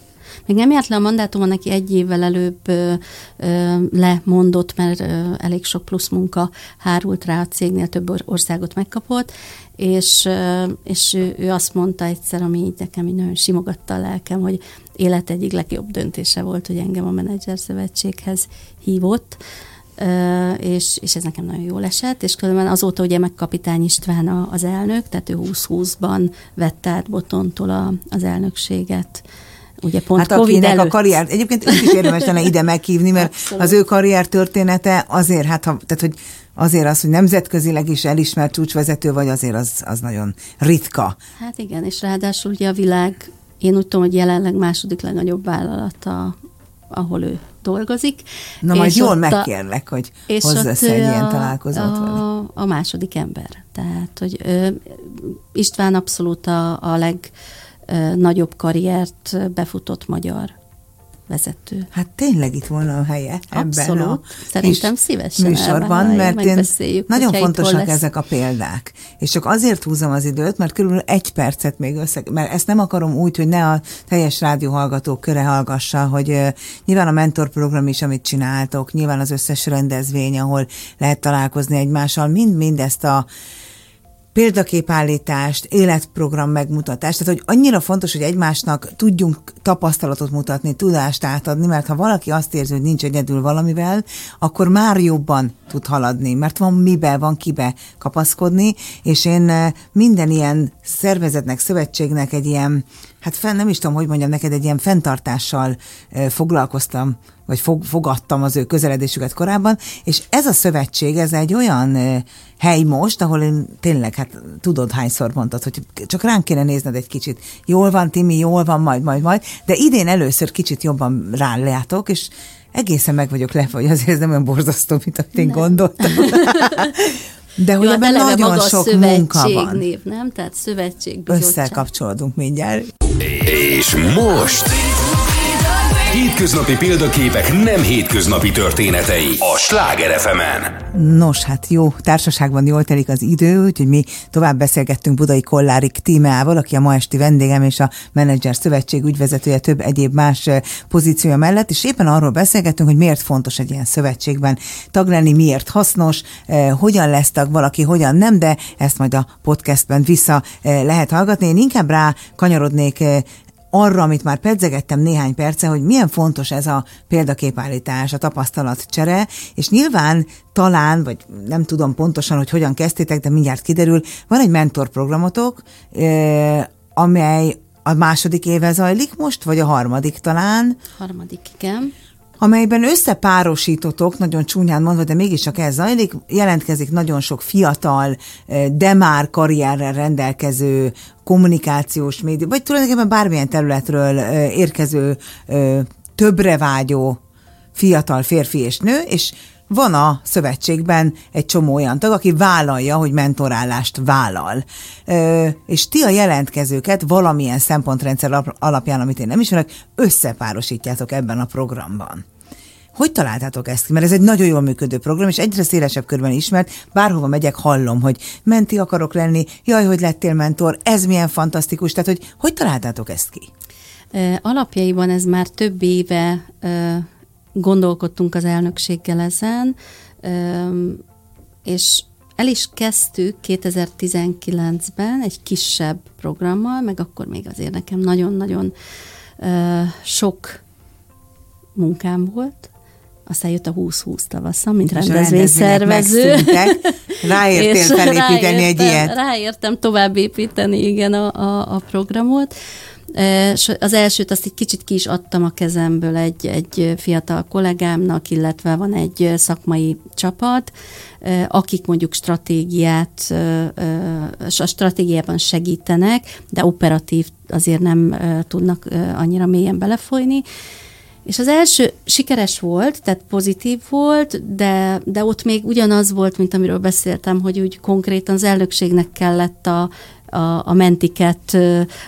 még nem járt le a mandátuma, neki egy évvel előbb ö, ö, lemondott, mert ö, elég sok plusz munka hárult rá a cégnél, több országot megkapott, és, ö, és ő, ő azt mondta egyszer, ami így nekem így nagyon simogatta a lelkem, hogy élet egyik legjobb döntése volt, hogy engem a menedzser szövetséghez hívott, és, és ez nekem nagyon jól esett, és különben azóta ugye meg Kapitány István az elnök, tehát ő 2020-ban vette át Botontól a, az elnökséget ugye pont hát COVID akinek előtt. a karrier, egyébként őt is érdemes lenne ide meghívni, mert Abszolút. az ő karrier története azért, hát ha, tehát hogy azért az, hogy nemzetközileg is elismert csúcsvezető vagy, azért az, az nagyon ritka. Hát igen, és ráadásul ugye a világ, én úgy tudom, hogy jelenleg második legnagyobb vállalata, ahol ő dolgozik. Na majd jól megkérlek, hogy hozz össze egy ilyen találkozót a, vele. A második ember. Tehát, hogy ö, István abszolút a, a leg nagyobb karriert befutott magyar vezető. Hát tényleg itt volna a helye Abszolút. ebben a Szerintem szívesen műsorban, mert én nagyon fontosak ezek a példák. És csak azért húzom az időt, mert körülbelül egy percet még össze, mert ezt nem akarom úgy, hogy ne a teljes rádióhallgatók köre hallgassa, hogy uh, nyilván a mentorprogram is, amit csináltok, nyilván az összes rendezvény, ahol lehet találkozni egymással, mind-mind ezt a példaképállítást, életprogram megmutatást, tehát hogy annyira fontos, hogy egymásnak tudjunk tapasztalatot mutatni, tudást átadni, mert ha valaki azt érzi, hogy nincs egyedül valamivel, akkor már jobban tud haladni, mert van mibe, van kibe kapaszkodni, és én eh, minden ilyen szervezetnek, szövetségnek egy ilyen, hát fenn, nem is tudom, hogy mondjam neked, egy ilyen fenntartással foglalkoztam vagy fog, fogadtam az ő közeledésüket korábban, és ez a szövetség, ez egy olyan hely most, ahol én tényleg, hát tudod hányszor mondtad, hogy csak ránk kéne nézned egy kicsit. Jól van, Timi, jól van, majd, majd, majd, de idén először kicsit jobban rálátok, és egészen meg vagyok lepve, hogy azért ez nem olyan borzasztó, mint amit én nem. gondoltam. De hogy Jó, ebben nagyon sok munka van. Név, nem? Tehát szövetség. Összekapcsolódunk mindjárt. És most Hétköznapi példaképek nem hétköznapi történetei a Sláger fm -en. Nos, hát jó, társaságban jól telik az idő, úgyhogy mi tovább beszélgettünk Budai Kollárik tímeával, aki a ma esti vendégem és a Menedzser Szövetség ügyvezetője több egyéb más pozíciója mellett, és éppen arról beszélgettünk, hogy miért fontos egy ilyen szövetségben tag lenni, miért hasznos, hogyan lesz tag valaki, hogyan nem, de ezt majd a podcastben vissza lehet hallgatni. Én inkább rá kanyarodnék arra, amit már pedzegettem néhány perce, hogy milyen fontos ez a példaképállítás, a tapasztalatcsere, és nyilván talán, vagy nem tudom pontosan, hogy hogyan kezdtétek, de mindjárt kiderül, van egy mentorprogramotok, amely a második éve zajlik most, vagy a harmadik talán? Harmadik, igen amelyben összepárosítotok, nagyon csúnyán mondva, de mégiscsak ez zajlik, jelentkezik nagyon sok fiatal, de már karrierrel rendelkező kommunikációs média, vagy tulajdonképpen bármilyen területről érkező többre vágyó fiatal férfi és nő, és van a szövetségben egy csomó olyan tag, aki vállalja, hogy mentorálást vállal. Ö, és ti a jelentkezőket valamilyen szempontrendszer alapján, amit én nem ismerek, összepárosítjátok ebben a programban. Hogy találtátok ezt ki? Mert ez egy nagyon jól működő program, és egyre szélesebb körben ismert. Bárhova megyek, hallom, hogy menti akarok lenni, jaj, hogy lettél mentor, ez milyen fantasztikus. Tehát, hogy hogy találtátok ezt ki? Alapjaiban ez már több éve gondolkodtunk az elnökséggel ezen, és el is kezdtük 2019-ben egy kisebb programmal, meg akkor még azért nekem nagyon-nagyon sok munkám volt, aztán jött a 2020 tavasza, mint rendezvényszervező. Ráértél felépíteni egy ilyet. Ráértem tovább építeni, igen, a, a, a programot. Az elsőt azt egy kicsit ki is adtam a kezemből egy, egy fiatal kollégámnak, illetve van egy szakmai csapat, akik mondjuk stratégiát, a stratégiában segítenek, de operatív azért nem tudnak annyira mélyen belefolyni. És az első sikeres volt, tehát pozitív volt, de, de ott még ugyanaz volt, mint amiről beszéltem, hogy úgy konkrétan az elnökségnek kellett a, a, a mentiket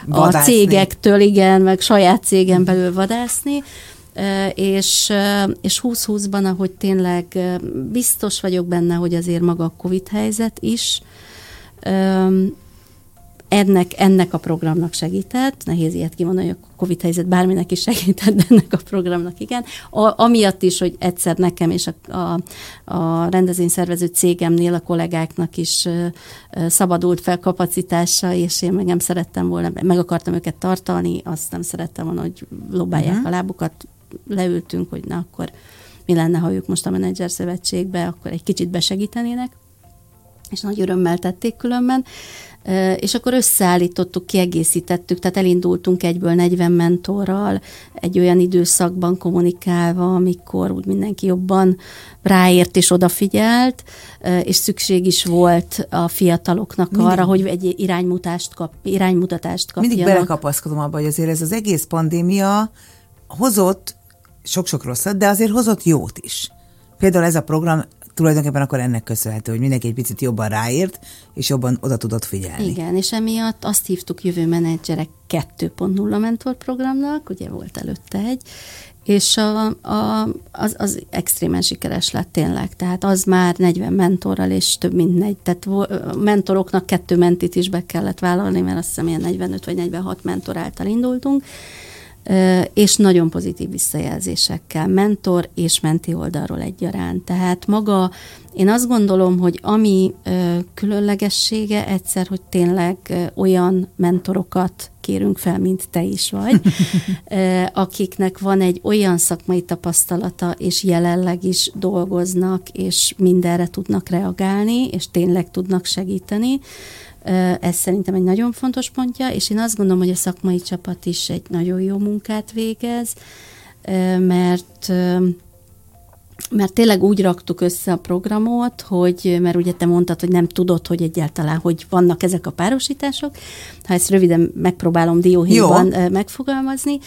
vadászni. a cégektől, igen, meg saját cégen belül vadászni, és, és 2020-ban, ahogy tényleg biztos vagyok benne, hogy azért maga a Covid helyzet is ennek, ennek a programnak segített, nehéz ilyet kimondani, hogy a Covid helyzet bárminek is segített, de ennek a programnak igen. A, amiatt is, hogy egyszer nekem és a, a, a rendezvényszervező cégemnél a kollégáknak is szabadult fel kapacitása, és én meg nem szerettem volna, meg akartam őket tartani, azt nem szerettem volna, hogy lobálják uh-huh. a lábukat, leültünk, hogy na akkor mi lenne, ha ők most a menedzser szövetségbe, akkor egy kicsit besegítenének és nagy örömmel tették különben, és akkor összeállítottuk, kiegészítettük, tehát elindultunk egyből 40 mentorral, egy olyan időszakban kommunikálva, amikor úgy mindenki jobban ráért és odafigyelt, és szükség is volt a fiataloknak Mindig. arra, hogy egy iránymutatást, kap, iránymutatást kapjanak. Mindig belekapaszkodom abba, hogy azért ez az egész pandémia hozott sok-sok rosszat, de azért hozott jót is. Például ez a program tulajdonképpen akkor ennek köszönhető, hogy mindenki egy picit jobban ráért, és jobban oda tudott figyelni. Igen, és emiatt azt hívtuk jövő menedzserek 2.0 mentorprogramnak, ugye volt előtte egy, és a, a, az, az extrémen sikeres lett tényleg. Tehát az már 40 mentorral, és több mint negy. Tehát mentoroknak kettő mentit is be kellett vállalni, mert azt hiszem ilyen 45 vagy 46 mentor által indultunk, és nagyon pozitív visszajelzésekkel, mentor és menti oldalról egyaránt. Tehát maga, én azt gondolom, hogy ami különlegessége egyszer, hogy tényleg olyan mentorokat kérünk fel, mint te is vagy, akiknek van egy olyan szakmai tapasztalata, és jelenleg is dolgoznak, és mindenre tudnak reagálni, és tényleg tudnak segíteni, ez szerintem egy nagyon fontos pontja, és én azt gondolom, hogy a szakmai csapat is egy nagyon jó munkát végez, mert mert tényleg úgy raktuk össze a programot, hogy, mert ugye te mondtad, hogy nem tudod, hogy egyáltalán, hogy vannak ezek a párosítások. Ha ezt röviden megpróbálom dióhéjban megfogalmazni,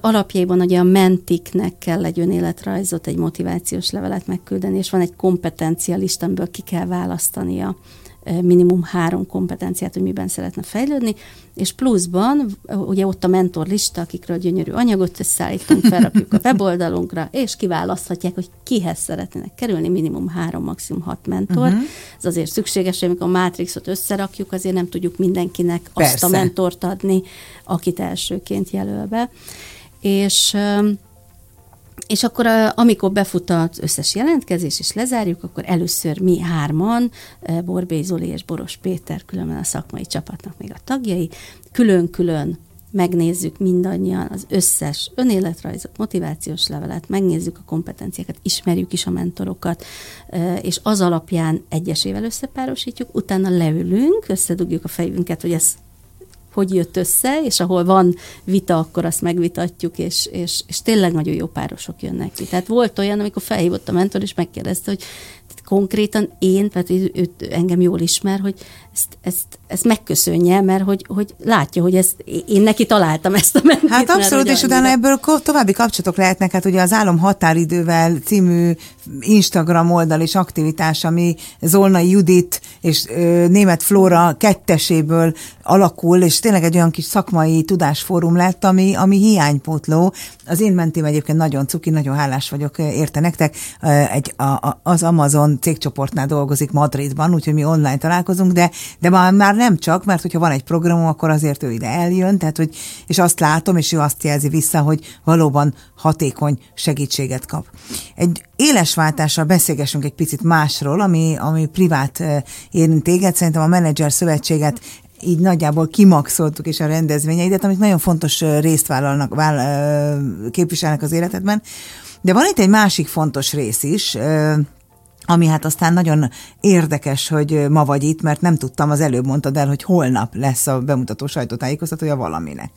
alapjaiban ugye a mentiknek kell egy önéletrajzot, egy motivációs levelet megküldeni, és van egy kompetencialista, amiből ki kell választania minimum három kompetenciát, hogy miben szeretne fejlődni, és pluszban ugye ott a mentor lista, akikről gyönyörű anyagot összeállítunk, felrakjuk a weboldalunkra, és kiválaszthatják, hogy kihez szeretnének kerülni, minimum három, maximum hat mentor. Uh-huh. Ez azért szükséges, hogy amikor a Matrixot összerakjuk, azért nem tudjuk mindenkinek Persze. azt a mentort adni, akit elsőként jelöl be. És és akkor, amikor befut az összes jelentkezés, és lezárjuk, akkor először mi hárman, Borbély Zoli és Boros Péter, különben a szakmai csapatnak még a tagjai, külön-külön megnézzük mindannyian az összes önéletrajzot, motivációs levelet, megnézzük a kompetenciákat, ismerjük is a mentorokat, és az alapján egyesével összepárosítjuk, utána leülünk, összedugjuk a fejünket, hogy ez hogy jött össze, és ahol van vita, akkor azt megvitatjuk, és, és, és tényleg nagyon jó párosok jönnek ki. Tehát volt olyan, amikor felhívott a mentor, és megkérdezte, hogy konkrétan én, tehát ő, ő engem jól ismer, hogy ezt, ezt, ezt megköszönje, mert hogy, hogy látja, hogy ezt, én neki találtam ezt a mentit. Hát abszolút, és utána ebből további kapcsolatok lehetnek, hát ugye az Álom határidővel című Instagram oldal és aktivitás, ami Zolnai Judit és Német Flóra ketteséből alakul, és tényleg egy olyan kis szakmai tudásfórum lett, ami, ami hiánypótló. Az én mentém egyébként nagyon cuki, nagyon hálás vagyok érte nektek. Egy, a, a, az Amazon cégcsoportnál dolgozik Madridban, úgyhogy mi online találkozunk, de de már, már nem csak, mert hogyha van egy programom, akkor azért ő ide eljön, tehát hogy, és azt látom, és ő azt jelzi vissza, hogy valóban hatékony segítséget kap. Egy éles váltással beszélgessünk egy picit másról, ami, ami privát érint téged. Szerintem a Menedzser Szövetséget így nagyjából kimaxoltuk is a rendezvényeidet, amik nagyon fontos részt vállalnak, vál, képviselnek az életedben. De van itt egy másik fontos rész is, ami hát aztán nagyon érdekes, hogy ma vagy itt, mert nem tudtam, az előbb mondtad el, hogy holnap lesz a bemutató sajtótájékoztatója valaminek.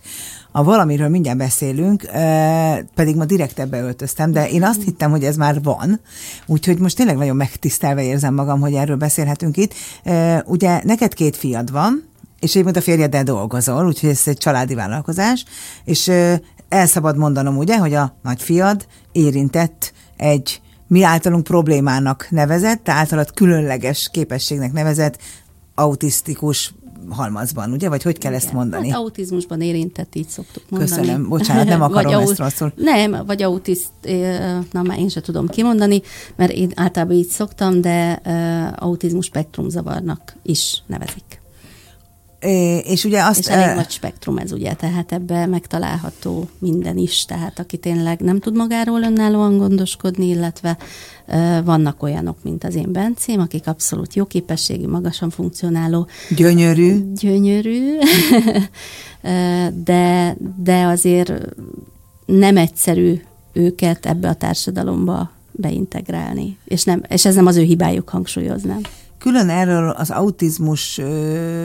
A valamiről mindjárt beszélünk, pedig ma direkt ebbe öltöztem, de én azt hittem, hogy ez már van, úgyhogy most tényleg nagyon megtisztelve érzem magam, hogy erről beszélhetünk itt. Ugye neked két fiad van, és egyébként a férjeddel dolgozol, úgyhogy ez egy családi vállalkozás, és el szabad mondanom ugye, hogy a nagyfiad érintett egy mi általunk problémának nevezett, általad különleges képességnek nevezett autisztikus halmazban, ugye? Vagy hogy kell Igen. ezt mondani? Hát autizmusban érintett, így szoktuk mondani. Köszönöm, bocsánat, nem akarom ezt rosszul. Nem, vagy autiszt, na már én sem tudom kimondani, mert én általában így szoktam, de uh, autizmus spektrum zavarnak is nevezik. És ugye azt... És elég nagy spektrum ez ugye, tehát ebbe megtalálható minden is, tehát aki tényleg nem tud magáról önállóan gondoskodni, illetve vannak olyanok, mint az én Bencém, akik abszolút jó képességű, magasan funkcionáló. Gyönyörű. Gyönyörű, de, de azért nem egyszerű őket ebbe a társadalomba beintegrálni. És, nem, és ez nem az ő hibájuk, hangsúlyoznám külön erről az autizmus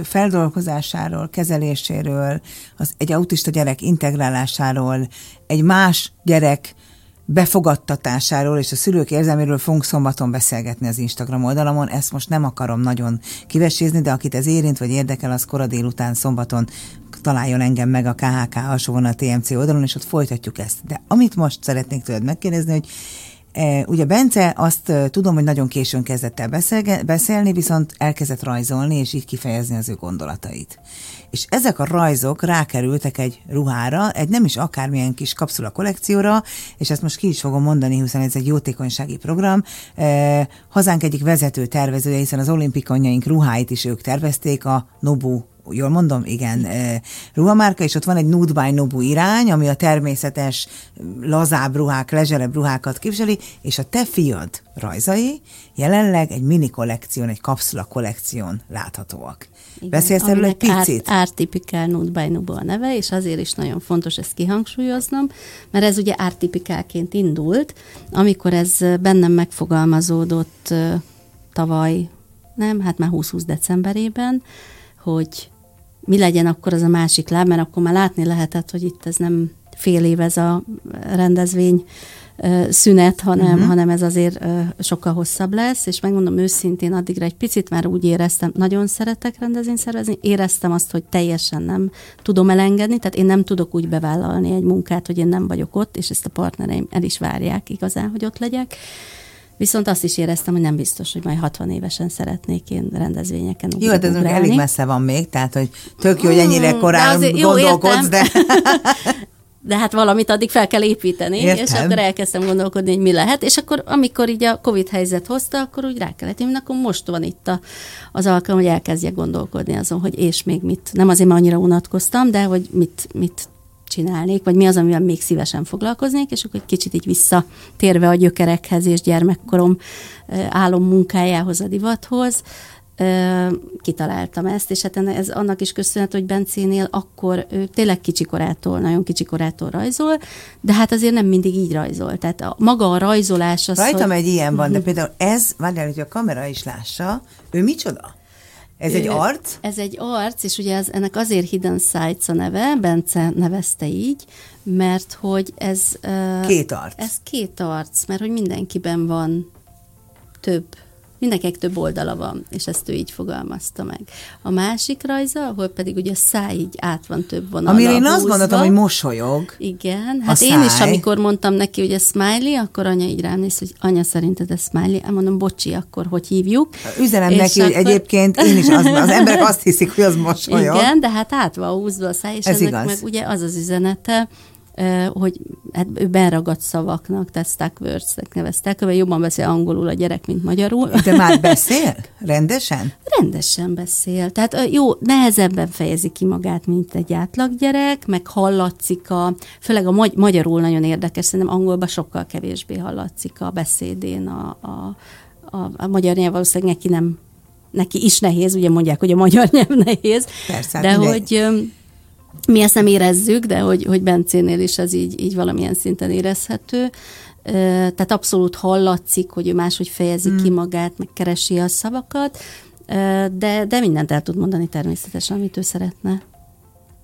feldolgozásáról, kezeléséről, az egy autista gyerek integrálásáról, egy más gyerek befogadtatásáról és a szülők érzelméről fogunk szombaton beszélgetni az Instagram oldalamon. Ezt most nem akarom nagyon kivesézni, de akit ez érint vagy érdekel, az kora délután szombaton találjon engem meg a KHK alsóvonal TMC oldalon, és ott folytatjuk ezt. De amit most szeretnék tőled megkérdezni, hogy ugye Bence azt e, tudom, hogy nagyon későn kezdett el beszélni, viszont elkezdett rajzolni, és így kifejezni az ő gondolatait. És ezek a rajzok rákerültek egy ruhára, egy nem is akármilyen kis kapszula kollekcióra, és ezt most ki is fogom mondani, hiszen ez egy jótékonysági program. E, hazánk egyik vezető tervezője, hiszen az olimpikonyaink ruháit is ők tervezték, a Nobu jól mondom? Igen, ruhamárka, és ott van egy Nude by Nobu irány, ami a természetes, lazább ruhák, lezserebb ruhákat képviseli, és a te fiad rajzai jelenleg egy mini kollekción, egy kapszula kollekción láthatóak. Igen, Beszélsz erről egy picit? Ártipikál Nubu a neve, és azért is nagyon fontos ezt kihangsúlyoznom, mert ez ugye ártipikálként indult, amikor ez bennem megfogalmazódott tavaly, nem, hát már 20-20 decemberében, hogy mi legyen akkor az a másik láb, mert akkor már látni lehetett, hogy itt ez nem fél év ez a rendezvény szünet, hanem, uh-huh. hanem ez azért sokkal hosszabb lesz, és megmondom őszintén, addigra egy picit már úgy éreztem, nagyon szeretek rendezvényt szervezni, éreztem azt, hogy teljesen nem tudom elengedni, tehát én nem tudok úgy bevállalni egy munkát, hogy én nem vagyok ott, és ezt a partnereim el is várják igazán, hogy ott legyek. Viszont azt is éreztem, hogy nem biztos, hogy majd 60 évesen szeretnék én rendezvényeken Jó, hát ez elég messze van még, tehát hogy tök jó, hogy ennyire mm, korán de gondolkodsz, de... de hát valamit addig fel kell építeni, Értem. és akkor elkezdtem gondolkodni, hogy mi lehet, és akkor amikor így a Covid helyzet hozta, akkor úgy rá kellett, hogy akkor most van itt a, az alkalom, hogy elkezdjek gondolkodni azon, hogy és még mit. Nem azért, mert annyira unatkoztam, de hogy mit, mit csinálnék, vagy mi az, amivel még szívesen foglalkoznék, és akkor egy kicsit így visszatérve a gyökerekhez és gyermekkorom álom munkájához, a divathoz, kitaláltam ezt, és hát ez annak is köszönhető, hogy Bencénél akkor ő tényleg kicsikorától, nagyon kicsikorától rajzol, de hát azért nem mindig így rajzol. Tehát a, maga a rajzolás az, Rajtam hogy... egy ilyen van, de mhm. például ez, várjál, hogy a kamera is lássa, ő micsoda? Ez ő, egy arc? Ez egy arc, és ugye ez, ennek azért Hidden Sights a neve, Bence nevezte így, mert hogy ez... Két arc. Ez két arc, mert hogy mindenkiben van több mindenkinek több oldala van, és ezt ő így fogalmazta meg. A másik rajza, ahol pedig ugye a száj így át van több vonal. Amire én azt gondoltam, hogy mosolyog. Igen, hát én is, amikor mondtam neki, hogy ez smiley, akkor anya így rám néz, hogy anya szerinted ez smiley? Hát mondom, bocsi, akkor hogy hívjuk? Üzenem és neki, akkor... hogy egyébként én is, az, az emberek azt hiszik, hogy az mosolyog. Igen, de hát át van húzva a száj, és ez ennek igaz. meg ugye az az üzenete, hogy hát ő beragadt szavaknak, tehát stuck words-nek neveztek, vagy jobban beszél angolul a gyerek, mint magyarul. De már beszél? Rendesen? Rendesen beszél. Tehát jó, nehezebben fejezi ki magát, mint egy átlag gyerek, meg hallatszik a, főleg a magy- magyarul nagyon érdekes, szerintem angolban sokkal kevésbé hallatszik a beszédén a, a, a, a magyar nyelv valószínűleg neki nem neki is nehéz, ugye mondják, hogy a magyar nyelv nehéz, Persze, de hogy mi ezt nem érezzük, de hogy, hogy Bencénél is ez így, így valamilyen szinten érezhető. tehát abszolút hallatszik, hogy ő máshogy fejezi hmm. ki magát, meg keresi a szavakat, de, de mindent el tud mondani természetesen, amit ő szeretne.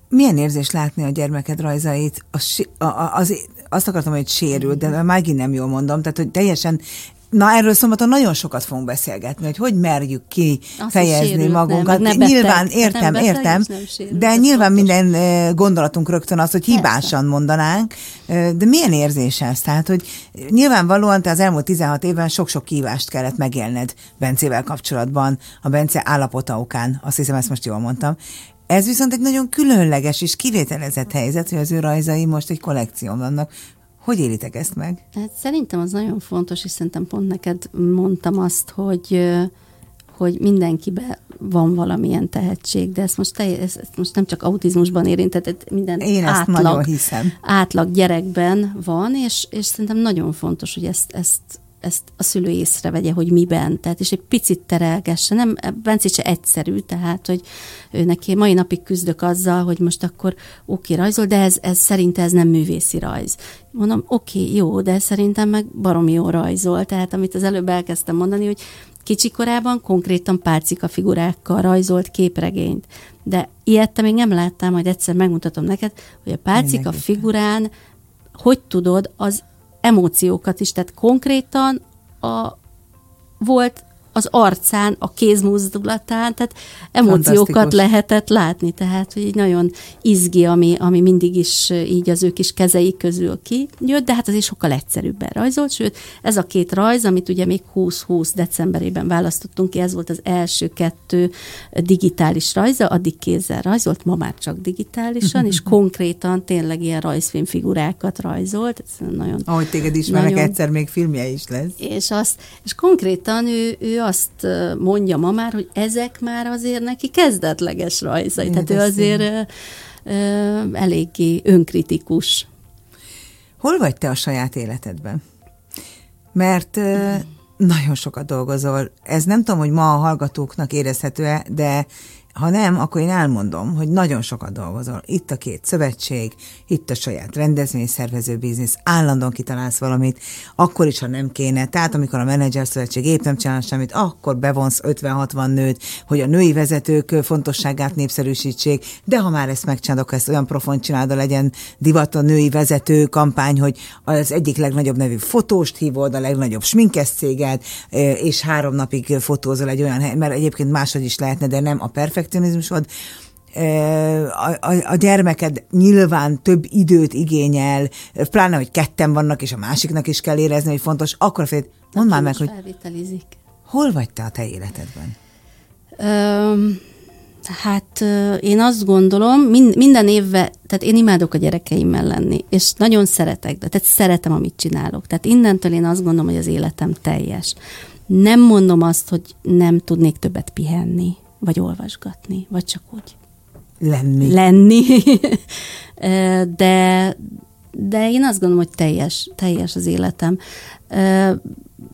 Milyen érzés látni a gyermeked rajzait? Az, az, azt akartam, hogy sérült, de megint nem jól mondom, tehát hogy teljesen Na, erről szombaton nagyon sokat fogunk beszélgetni, hogy hogy merjük ki Azt fejezni magunkat. Nem, nem nyilván, beteg, értem, nem beteg, értem, sérült, de nyilván fontos. minden gondolatunk rögtön az, hogy hibásan Persze. mondanánk, de milyen érzés ez? Tehát, hogy nyilvánvalóan te az elmúlt 16 évben sok-sok kívást kellett megélned Bencével kapcsolatban, a Bence állapota okán, azt hiszem, ezt most jól mondtam. Ez viszont egy nagyon különleges és kivételezett helyzet, hogy az ő rajzai most egy kollekción vannak. Hogy élitek ezt meg? Hát szerintem az nagyon fontos, és szerintem pont neked mondtam azt, hogy hogy mindenkibe van valamilyen tehetség, de ezt most, te, ezt most nem csak autizmusban érintett, minden Én ezt átlag, nagyon hiszem. átlag gyerekben van, és, és szerintem nagyon fontos, hogy ezt, ezt ezt a szülő észrevegye, hogy miben, tehát és egy picit terelgesse. Nem, Bence se egyszerű, tehát, hogy ő neki mai napig küzdök azzal, hogy most akkor oké, rajzol, de ez, ez szerint ez nem művészi rajz. Mondom, oké, jó, de szerintem meg baromi jó rajzol. Tehát amit az előbb elkezdtem mondani, hogy kicsikorában konkrétan pálcika figurákkal rajzolt képregényt. De ilyet te még nem láttam, majd egyszer megmutatom neked, hogy a pálcika figurán hogy tudod az emóciókat is, tehát konkrétan a, volt az arcán, a kézmozdulatán, tehát emóciókat lehetett látni, tehát hogy egy nagyon izgi, ami, ami mindig is így az ő kis kezei közül kijött, de hát az is sokkal egyszerűbben rajzolt, sőt, ez a két rajz, amit ugye még 2020 decemberében választottunk ki, ez volt az első kettő digitális rajza, addig kézzel rajzolt, ma már csak digitálisan, és konkrétan tényleg ilyen rajzfilmfigurákat rajzolt. Ez nagyon, Ahogy téged ismerek, nagyon, egyszer még filmje is lesz. És, azt, és konkrétan ő, ő azt mondja ma már, hogy ezek már azért neki kezdetleges rajzai. Tehát ő azért ö, ö, eléggé önkritikus. Hol vagy te a saját életedben? Mert ö, nagyon sokat dolgozol. Ez nem tudom, hogy ma a hallgatóknak érezhető-e, de ha nem, akkor én elmondom, hogy nagyon sokat dolgozol. Itt a két szövetség, itt a saját rendezvényszervező biznisz, állandóan kitalálsz valamit, akkor is, ha nem kéne. Tehát amikor a menedzser szövetség épp nem csinál semmit, akkor bevonsz 50-60 nőt, hogy a női vezetők fontosságát népszerűsítsék, de ha már ezt megcsinálod, akkor ezt olyan profont csinálod, legyen divat a női vezető kampány, hogy az egyik legnagyobb nevű fotóst hívod, a legnagyobb sminkes céget, és három napig fotózol egy olyan hely, mert egyébként máshogy is lehetne, de nem a perfekt perfekcionizmusod, a, a, a gyermeked nyilván több időt igényel, pláne, hogy ketten vannak, és a másiknak is kell érezni, hogy fontos, akkor fél, mondd már meg, hogy hol vagy te a te életedben? Um, hát én azt gondolom, mind, minden évben, tehát én imádok a gyerekeimmel lenni, és nagyon szeretek, de tehát szeretem, amit csinálok. Tehát innentől én azt gondolom, hogy az életem teljes. Nem mondom azt, hogy nem tudnék többet pihenni vagy olvasgatni, vagy csak úgy lenni. Lenni. de, de én azt gondolom, hogy teljes, teljes az életem.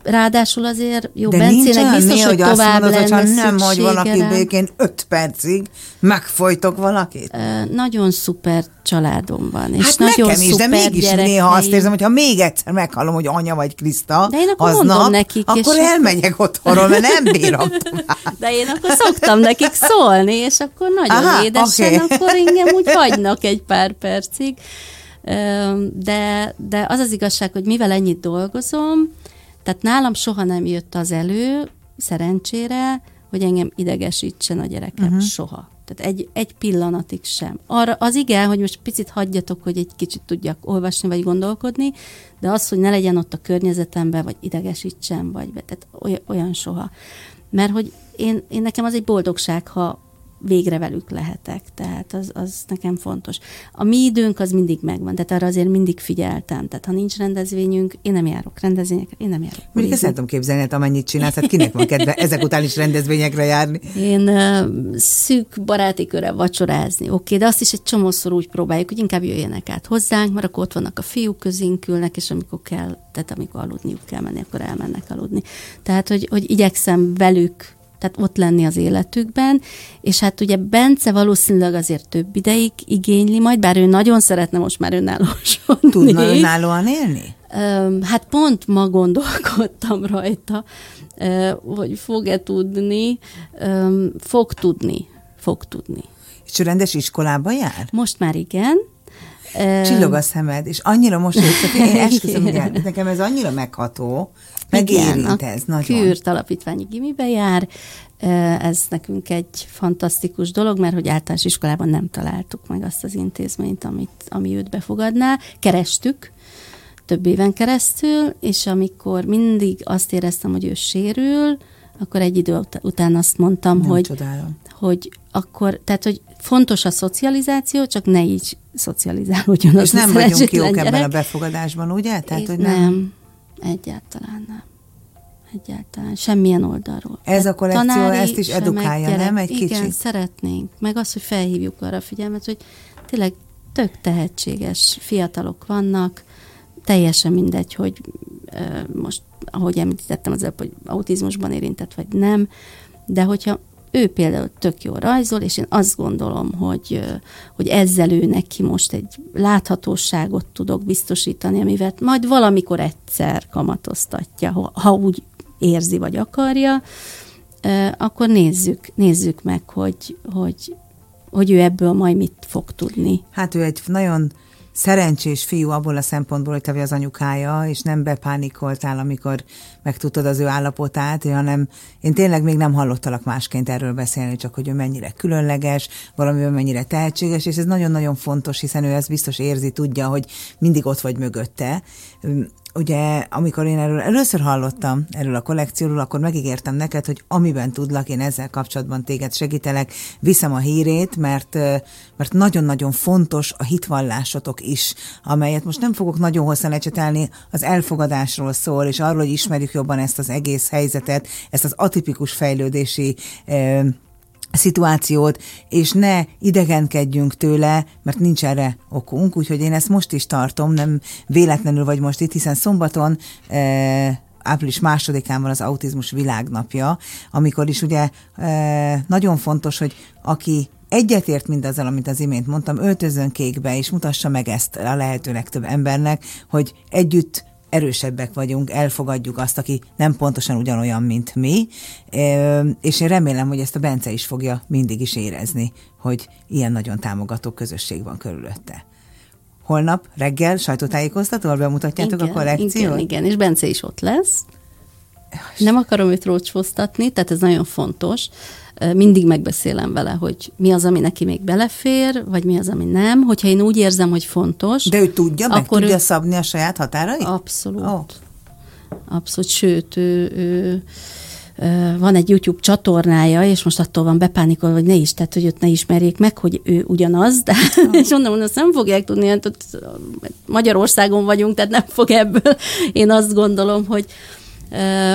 Ráadásul azért jó, De Bencének biztos, néha, hogy tovább azt mondod, lenne nem hogy valaki békén öt percig, megfojtok valakit? Nagyon szuper családom van, és hát nagyon nekem is, de mégis gyerekei. néha azt érzem, hogy ha még egyszer meghallom, hogy anya vagy Kriszta, de én akkor aznap, nekik, akkor és elmegyek otthonról, mert nem bírom tovább. De én akkor szoktam nekik szólni, és akkor nagyon Aha, édesen, okay. akkor engem úgy hagynak egy pár percig. De, de az az igazság, hogy mivel ennyit dolgozom, tehát nálam soha nem jött az elő, szerencsére, hogy engem idegesítsen a gyerekem. Uh-huh. Soha. Tehát egy, egy pillanatig sem. Arra az igen, hogy most picit hagyjatok, hogy egy kicsit tudjak olvasni vagy gondolkodni, de az, hogy ne legyen ott a környezetemben, vagy idegesítsen, vagy tehát olyan, olyan soha. Mert hogy én, én nekem az egy boldogság, ha végre velük lehetek, tehát az, az nekem fontos. A mi időnk az mindig megvan, tehát arra azért mindig figyeltem, tehát ha nincs rendezvényünk, én nem járok rendezvényekre, én nem járok. Mondjuk ezt nem tudom képzelni, hát amennyit csinálsz, hát kinek van kedve ezek után is rendezvényekre járni? Én uh, szűk baráti köre vacsorázni, oké, okay, de azt is egy csomószor úgy próbáljuk, hogy inkább jöjjenek át hozzánk, mert akkor ott vannak a fiúk közénk ülnek, és amikor kell, tehát amikor aludniuk kell menni, akkor elmennek aludni. Tehát, hogy, hogy igyekszem velük tehát ott lenni az életükben, és hát ugye Bence valószínűleg azért több ideig igényli majd, bár ő nagyon szeretne most már önállósodni. Tudna önállóan élni? Hát pont ma gondolkodtam rajta, hogy fog-e tudni, fog tudni, fog tudni. És ő rendes iskolába jár? Most már igen. Csillog a szemed, és annyira most hogy én esküszöm, hogy nekem ez annyira megható, megérint ez nagyon. Kürt alapítványi gimibe jár, ez nekünk egy fantasztikus dolog, mert hogy általános iskolában nem találtuk meg azt az intézményt, amit, ami őt befogadná. Kerestük, több éven keresztül, és amikor mindig azt éreztem, hogy ő sérül, akkor egy idő után azt mondtam, Nem hogy, csodálom. hogy akkor, tehát, hogy fontos a szocializáció, csak ne így szocializálódjon És nem vagyunk jók gyerek. ebben a befogadásban, ugye? Tehát, hogy nem... nem, egyáltalán nem. Egyáltalán, semmilyen oldalról. Ez a kollekció Tanári, ezt is edukálja, gyerek, nem? Egy igen, kicsit? szeretnénk. Meg az, hogy felhívjuk arra a figyelmet, hogy tényleg tök tehetséges fiatalok vannak, teljesen mindegy, hogy most, ahogy említettem az előbb, hogy autizmusban érintett vagy nem, de hogyha ő például tök jó rajzol, és én azt gondolom, hogy, hogy ezzel ő neki most egy láthatóságot tudok biztosítani, amivel majd valamikor egyszer kamatoztatja, ha úgy érzi vagy akarja, akkor nézzük, nézzük meg, hogy, hogy, hogy ő ebből majd mit fog tudni. Hát ő egy nagyon szerencsés fiú abból a szempontból, hogy te az anyukája, és nem bepánikoltál, amikor megtudtad az ő állapotát, hanem én tényleg még nem hallottalak másként erről beszélni, csak hogy ő mennyire különleges, valamiben mennyire tehetséges, és ez nagyon-nagyon fontos, hiszen ő ezt biztos érzi, tudja, hogy mindig ott vagy mögötte, ugye, amikor én erről először hallottam, erről a kollekcióról, akkor megígértem neked, hogy amiben tudlak, én ezzel kapcsolatban téged segítelek, viszem a hírét, mert, mert nagyon-nagyon fontos a hitvallásotok is, amelyet most nem fogok nagyon hosszan lecsetelni, az elfogadásról szól, és arról, hogy ismerjük jobban ezt az egész helyzetet, ezt az atipikus fejlődési szituációt, és ne idegenkedjünk tőle, mert nincs erre okunk, úgyhogy én ezt most is tartom, nem véletlenül vagy most itt, hiszen szombaton e, április másodikán van az autizmus világnapja, amikor is ugye e, nagyon fontos, hogy aki egyetért mindazzal, amit az imént mondtam, öltözön kékbe, és mutassa meg ezt a lehető legtöbb embernek, hogy együtt erősebbek vagyunk, elfogadjuk azt, aki nem pontosan ugyanolyan, mint mi, és én remélem, hogy ezt a Bence is fogja mindig is érezni, hogy ilyen nagyon támogató közösség van körülötte. Holnap reggel sajtótájékoztatóval bemutatjátok igen, a kollekciót? Igen, igen, és Bence is ott lesz. Nem akarom őt rócsfosztatni, tehát ez nagyon fontos mindig megbeszélem vele, hogy mi az, ami neki még belefér, vagy mi az, ami nem. Hogyha én úgy érzem, hogy fontos. De ő tudja, meg akkor tudja ő... szabni a saját határait? Abszolút. Oh. Abszolút, sőt, ő, ő, van egy YouTube csatornája, és most attól van bepánikolva, hogy ne is, tehát hogy őt ne ismerjék meg, hogy ő ugyanaz, de oh. és mondom, hogy azt nem fogják tudni, hát Magyarországon vagyunk, tehát nem fog ebből. Én azt gondolom, hogy,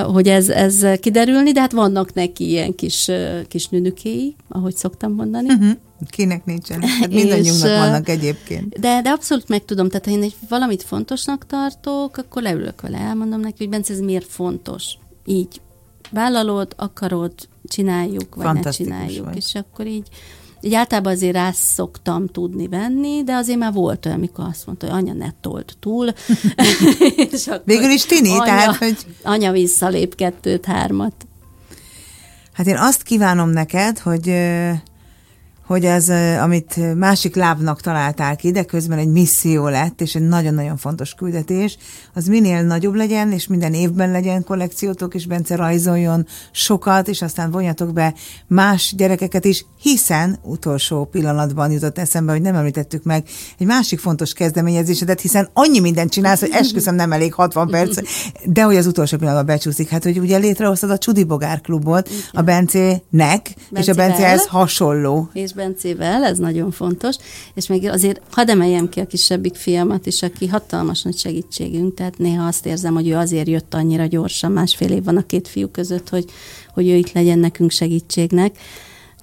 hogy ez, ez kiderülni, de hát vannak neki ilyen kis, kis nünükéi, ahogy szoktam mondani. Uh-huh. Kinek nincsen? Hát mindannyiunknak és, vannak egyébként. De, de abszolút meg tudom, tehát ha én egy valamit fontosnak tartok, akkor leülök vele, elmondom neki, hogy Bence, ez miért fontos. Így vállalod, akarod, csináljuk, vagy ne csináljuk. Vagy. És akkor így így általában azért rá szoktam tudni venni, de azért már volt olyan, amikor azt mondta, hogy anya ne told túl. és Végül is tini, anya, tehát, hogy... Anya visszalép kettőt, hármat. Hát én azt kívánom neked, hogy hogy az, amit másik lábnak találták ide, közben egy misszió lett, és egy nagyon-nagyon fontos küldetés, az minél nagyobb legyen, és minden évben legyen kollekciótok, és Bence rajzoljon sokat, és aztán vonjatok be más gyerekeket is, hiszen utolsó pillanatban jutott eszembe, hogy nem említettük meg egy másik fontos kezdeményezésedet, hiszen annyi mindent csinálsz, hogy esküszöm nem elég 60 perc, de hogy az utolsó pillanatban becsúszik. Hát, hogy ugye létrehoztad a Csudi Bogár klubot Igen. a Bencének, Bence és a Bencehez hasonló. És Bencével, ez nagyon fontos, és még azért hadd emeljem ki a kisebbik fiamat is, aki hatalmas nagy segítségünk, tehát néha azt érzem, hogy ő azért jött annyira gyorsan, másfél év van a két fiú között, hogy, hogy ő itt legyen nekünk segítségnek.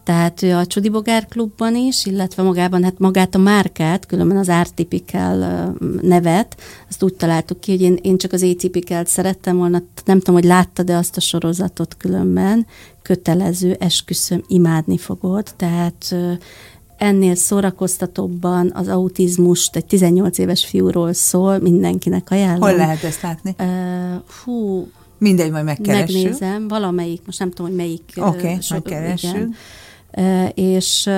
Tehát ő a Csudibogár klubban is, illetve magában, hát magát a márkát, különben az Artipical nevet, azt úgy találtuk ki, hogy én, én csak az Atypical-t szerettem volna, nem tudom, hogy láttad-e azt a sorozatot különben, kötelező, esküszöm, imádni fogod, tehát ennél szórakoztatóbban az autizmust egy 18 éves fiúról szól, mindenkinek ajánlom. Hol lehet ezt látni? Uh, hú, Mindegy, majd megkeressük. Megnézem, valamelyik, most nem tudom, hogy melyik. Oké, okay, megkeressük. Uh, és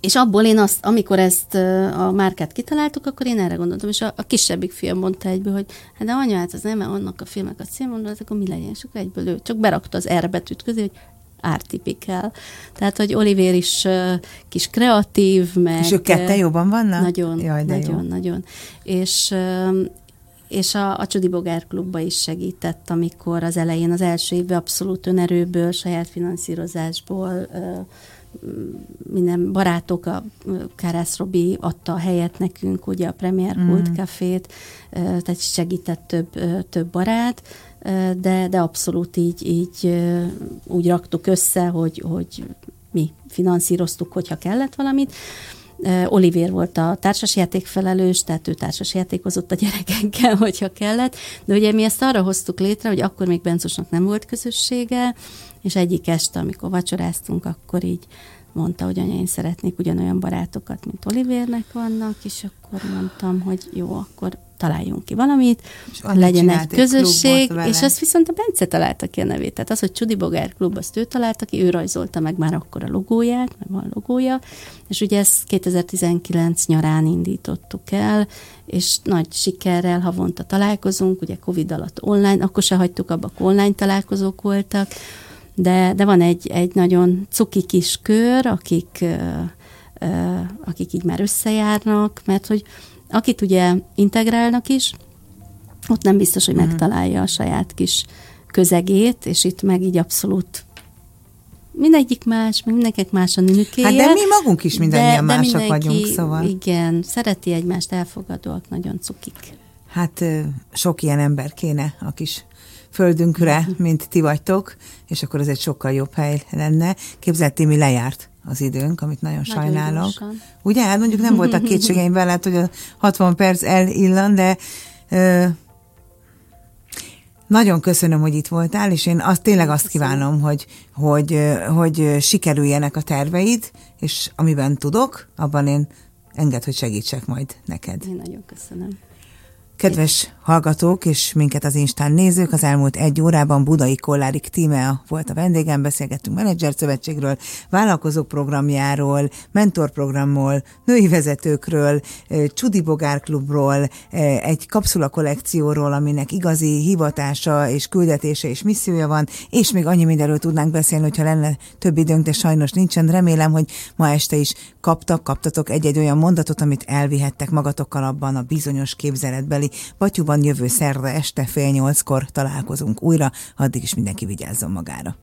és abból én azt, amikor ezt a márkát kitaláltuk, akkor én erre gondoltam, és a, a kisebbik fiam mondta egyből, hogy hát de anya, hát az nem annak a filmek a cím, mondta, akkor mi legyen, és akkor egyből ő csak berakta az R betűt közé, hogy ártipikál. Tehát, hogy Oliver is uh, kis kreatív, meg... És ők ketten jobban vannak? Nagyon, Jaj, de nagyon, jó. nagyon. És, uh, és a, a Csudi Bogár klubba is segített, amikor az elején, az első évben abszolút önerőből, saját finanszírozásból uh, minden barátok, a Kárász Robi adta a helyet nekünk, ugye a Premier Kult mm. Cafét, tehát segített több, több barát, de, de abszolút így, így úgy raktuk össze, hogy, hogy mi finanszíroztuk, hogyha kellett valamit. Oliver volt a társasjáték felelős, tehát ő társasjátékozott a gyerekekkel, hogyha kellett, de ugye mi ezt arra hoztuk létre, hogy akkor még Bencosnak nem volt közössége, és egyik este, amikor vacsoráztunk, akkor így mondta, hogy anya, én szeretnék ugyanolyan barátokat, mint Olivernek vannak, és akkor mondtam, hogy jó, akkor találjunk ki valamit, és legyen egy közösség, és azt viszont a Bence találta ki a nevét. Tehát az, hogy Csudi Bogár Klub, azt ő találta ki, ő rajzolta meg már akkor a logóját, mert van logója, és ugye ezt 2019 nyarán indítottuk el, és nagy sikerrel havonta találkozunk, ugye Covid alatt online, akkor se hagytuk abba, online találkozók voltak, de, de van egy, egy nagyon cuki kis kör, akik, akik így már összejárnak, mert hogy akit ugye integrálnak is, ott nem biztos, hogy uh-huh. megtalálja a saját kis közegét, és itt meg így abszolút mindegyik más, mindenkinek más a nőkéje. Hát de mi magunk is mindannyian de, mások de vagyunk, szóval. Igen, szereti egymást, elfogadóak, nagyon cukik. Hát sok ilyen ember kéne a kis földünkre, mint ti vagytok, és akkor ez egy sokkal jobb hely lenne. Képzelt, mi lejárt az időnk, amit nagyon, nagyon sajnálok. Gyorsan. Ugye? Hát mondjuk nem voltak kétségeim vele, hát, hogy a 60 perc elillan, de ö, nagyon köszönöm, hogy itt voltál, és én azt, tényleg azt kívánom, hogy, hogy, hogy sikerüljenek a terveid, és amiben tudok, abban én enged, hogy segítsek majd neked. Én nagyon köszönöm. Kedves hallgatók és minket az Instán nézők, az elmúlt egy órában Budai Kollárik Tímea volt a vendégem, beszélgettünk menedzser szövetségről, vállalkozók programjáról, mentorprogramról, női vezetőkről, Csudi Bogár klubról, egy kapszula kollekcióról, aminek igazi hivatása és küldetése és missziója van, és még annyi mindenről tudnánk beszélni, hogyha lenne több időnk, de sajnos nincsen. Remélem, hogy ma este is kaptak, kaptatok egy-egy olyan mondatot, amit elvihettek magatokkal abban a bizonyos képzeletbeli Batyuban jövő szerve este fél nyolckor találkozunk újra, addig is mindenki vigyázzon magára.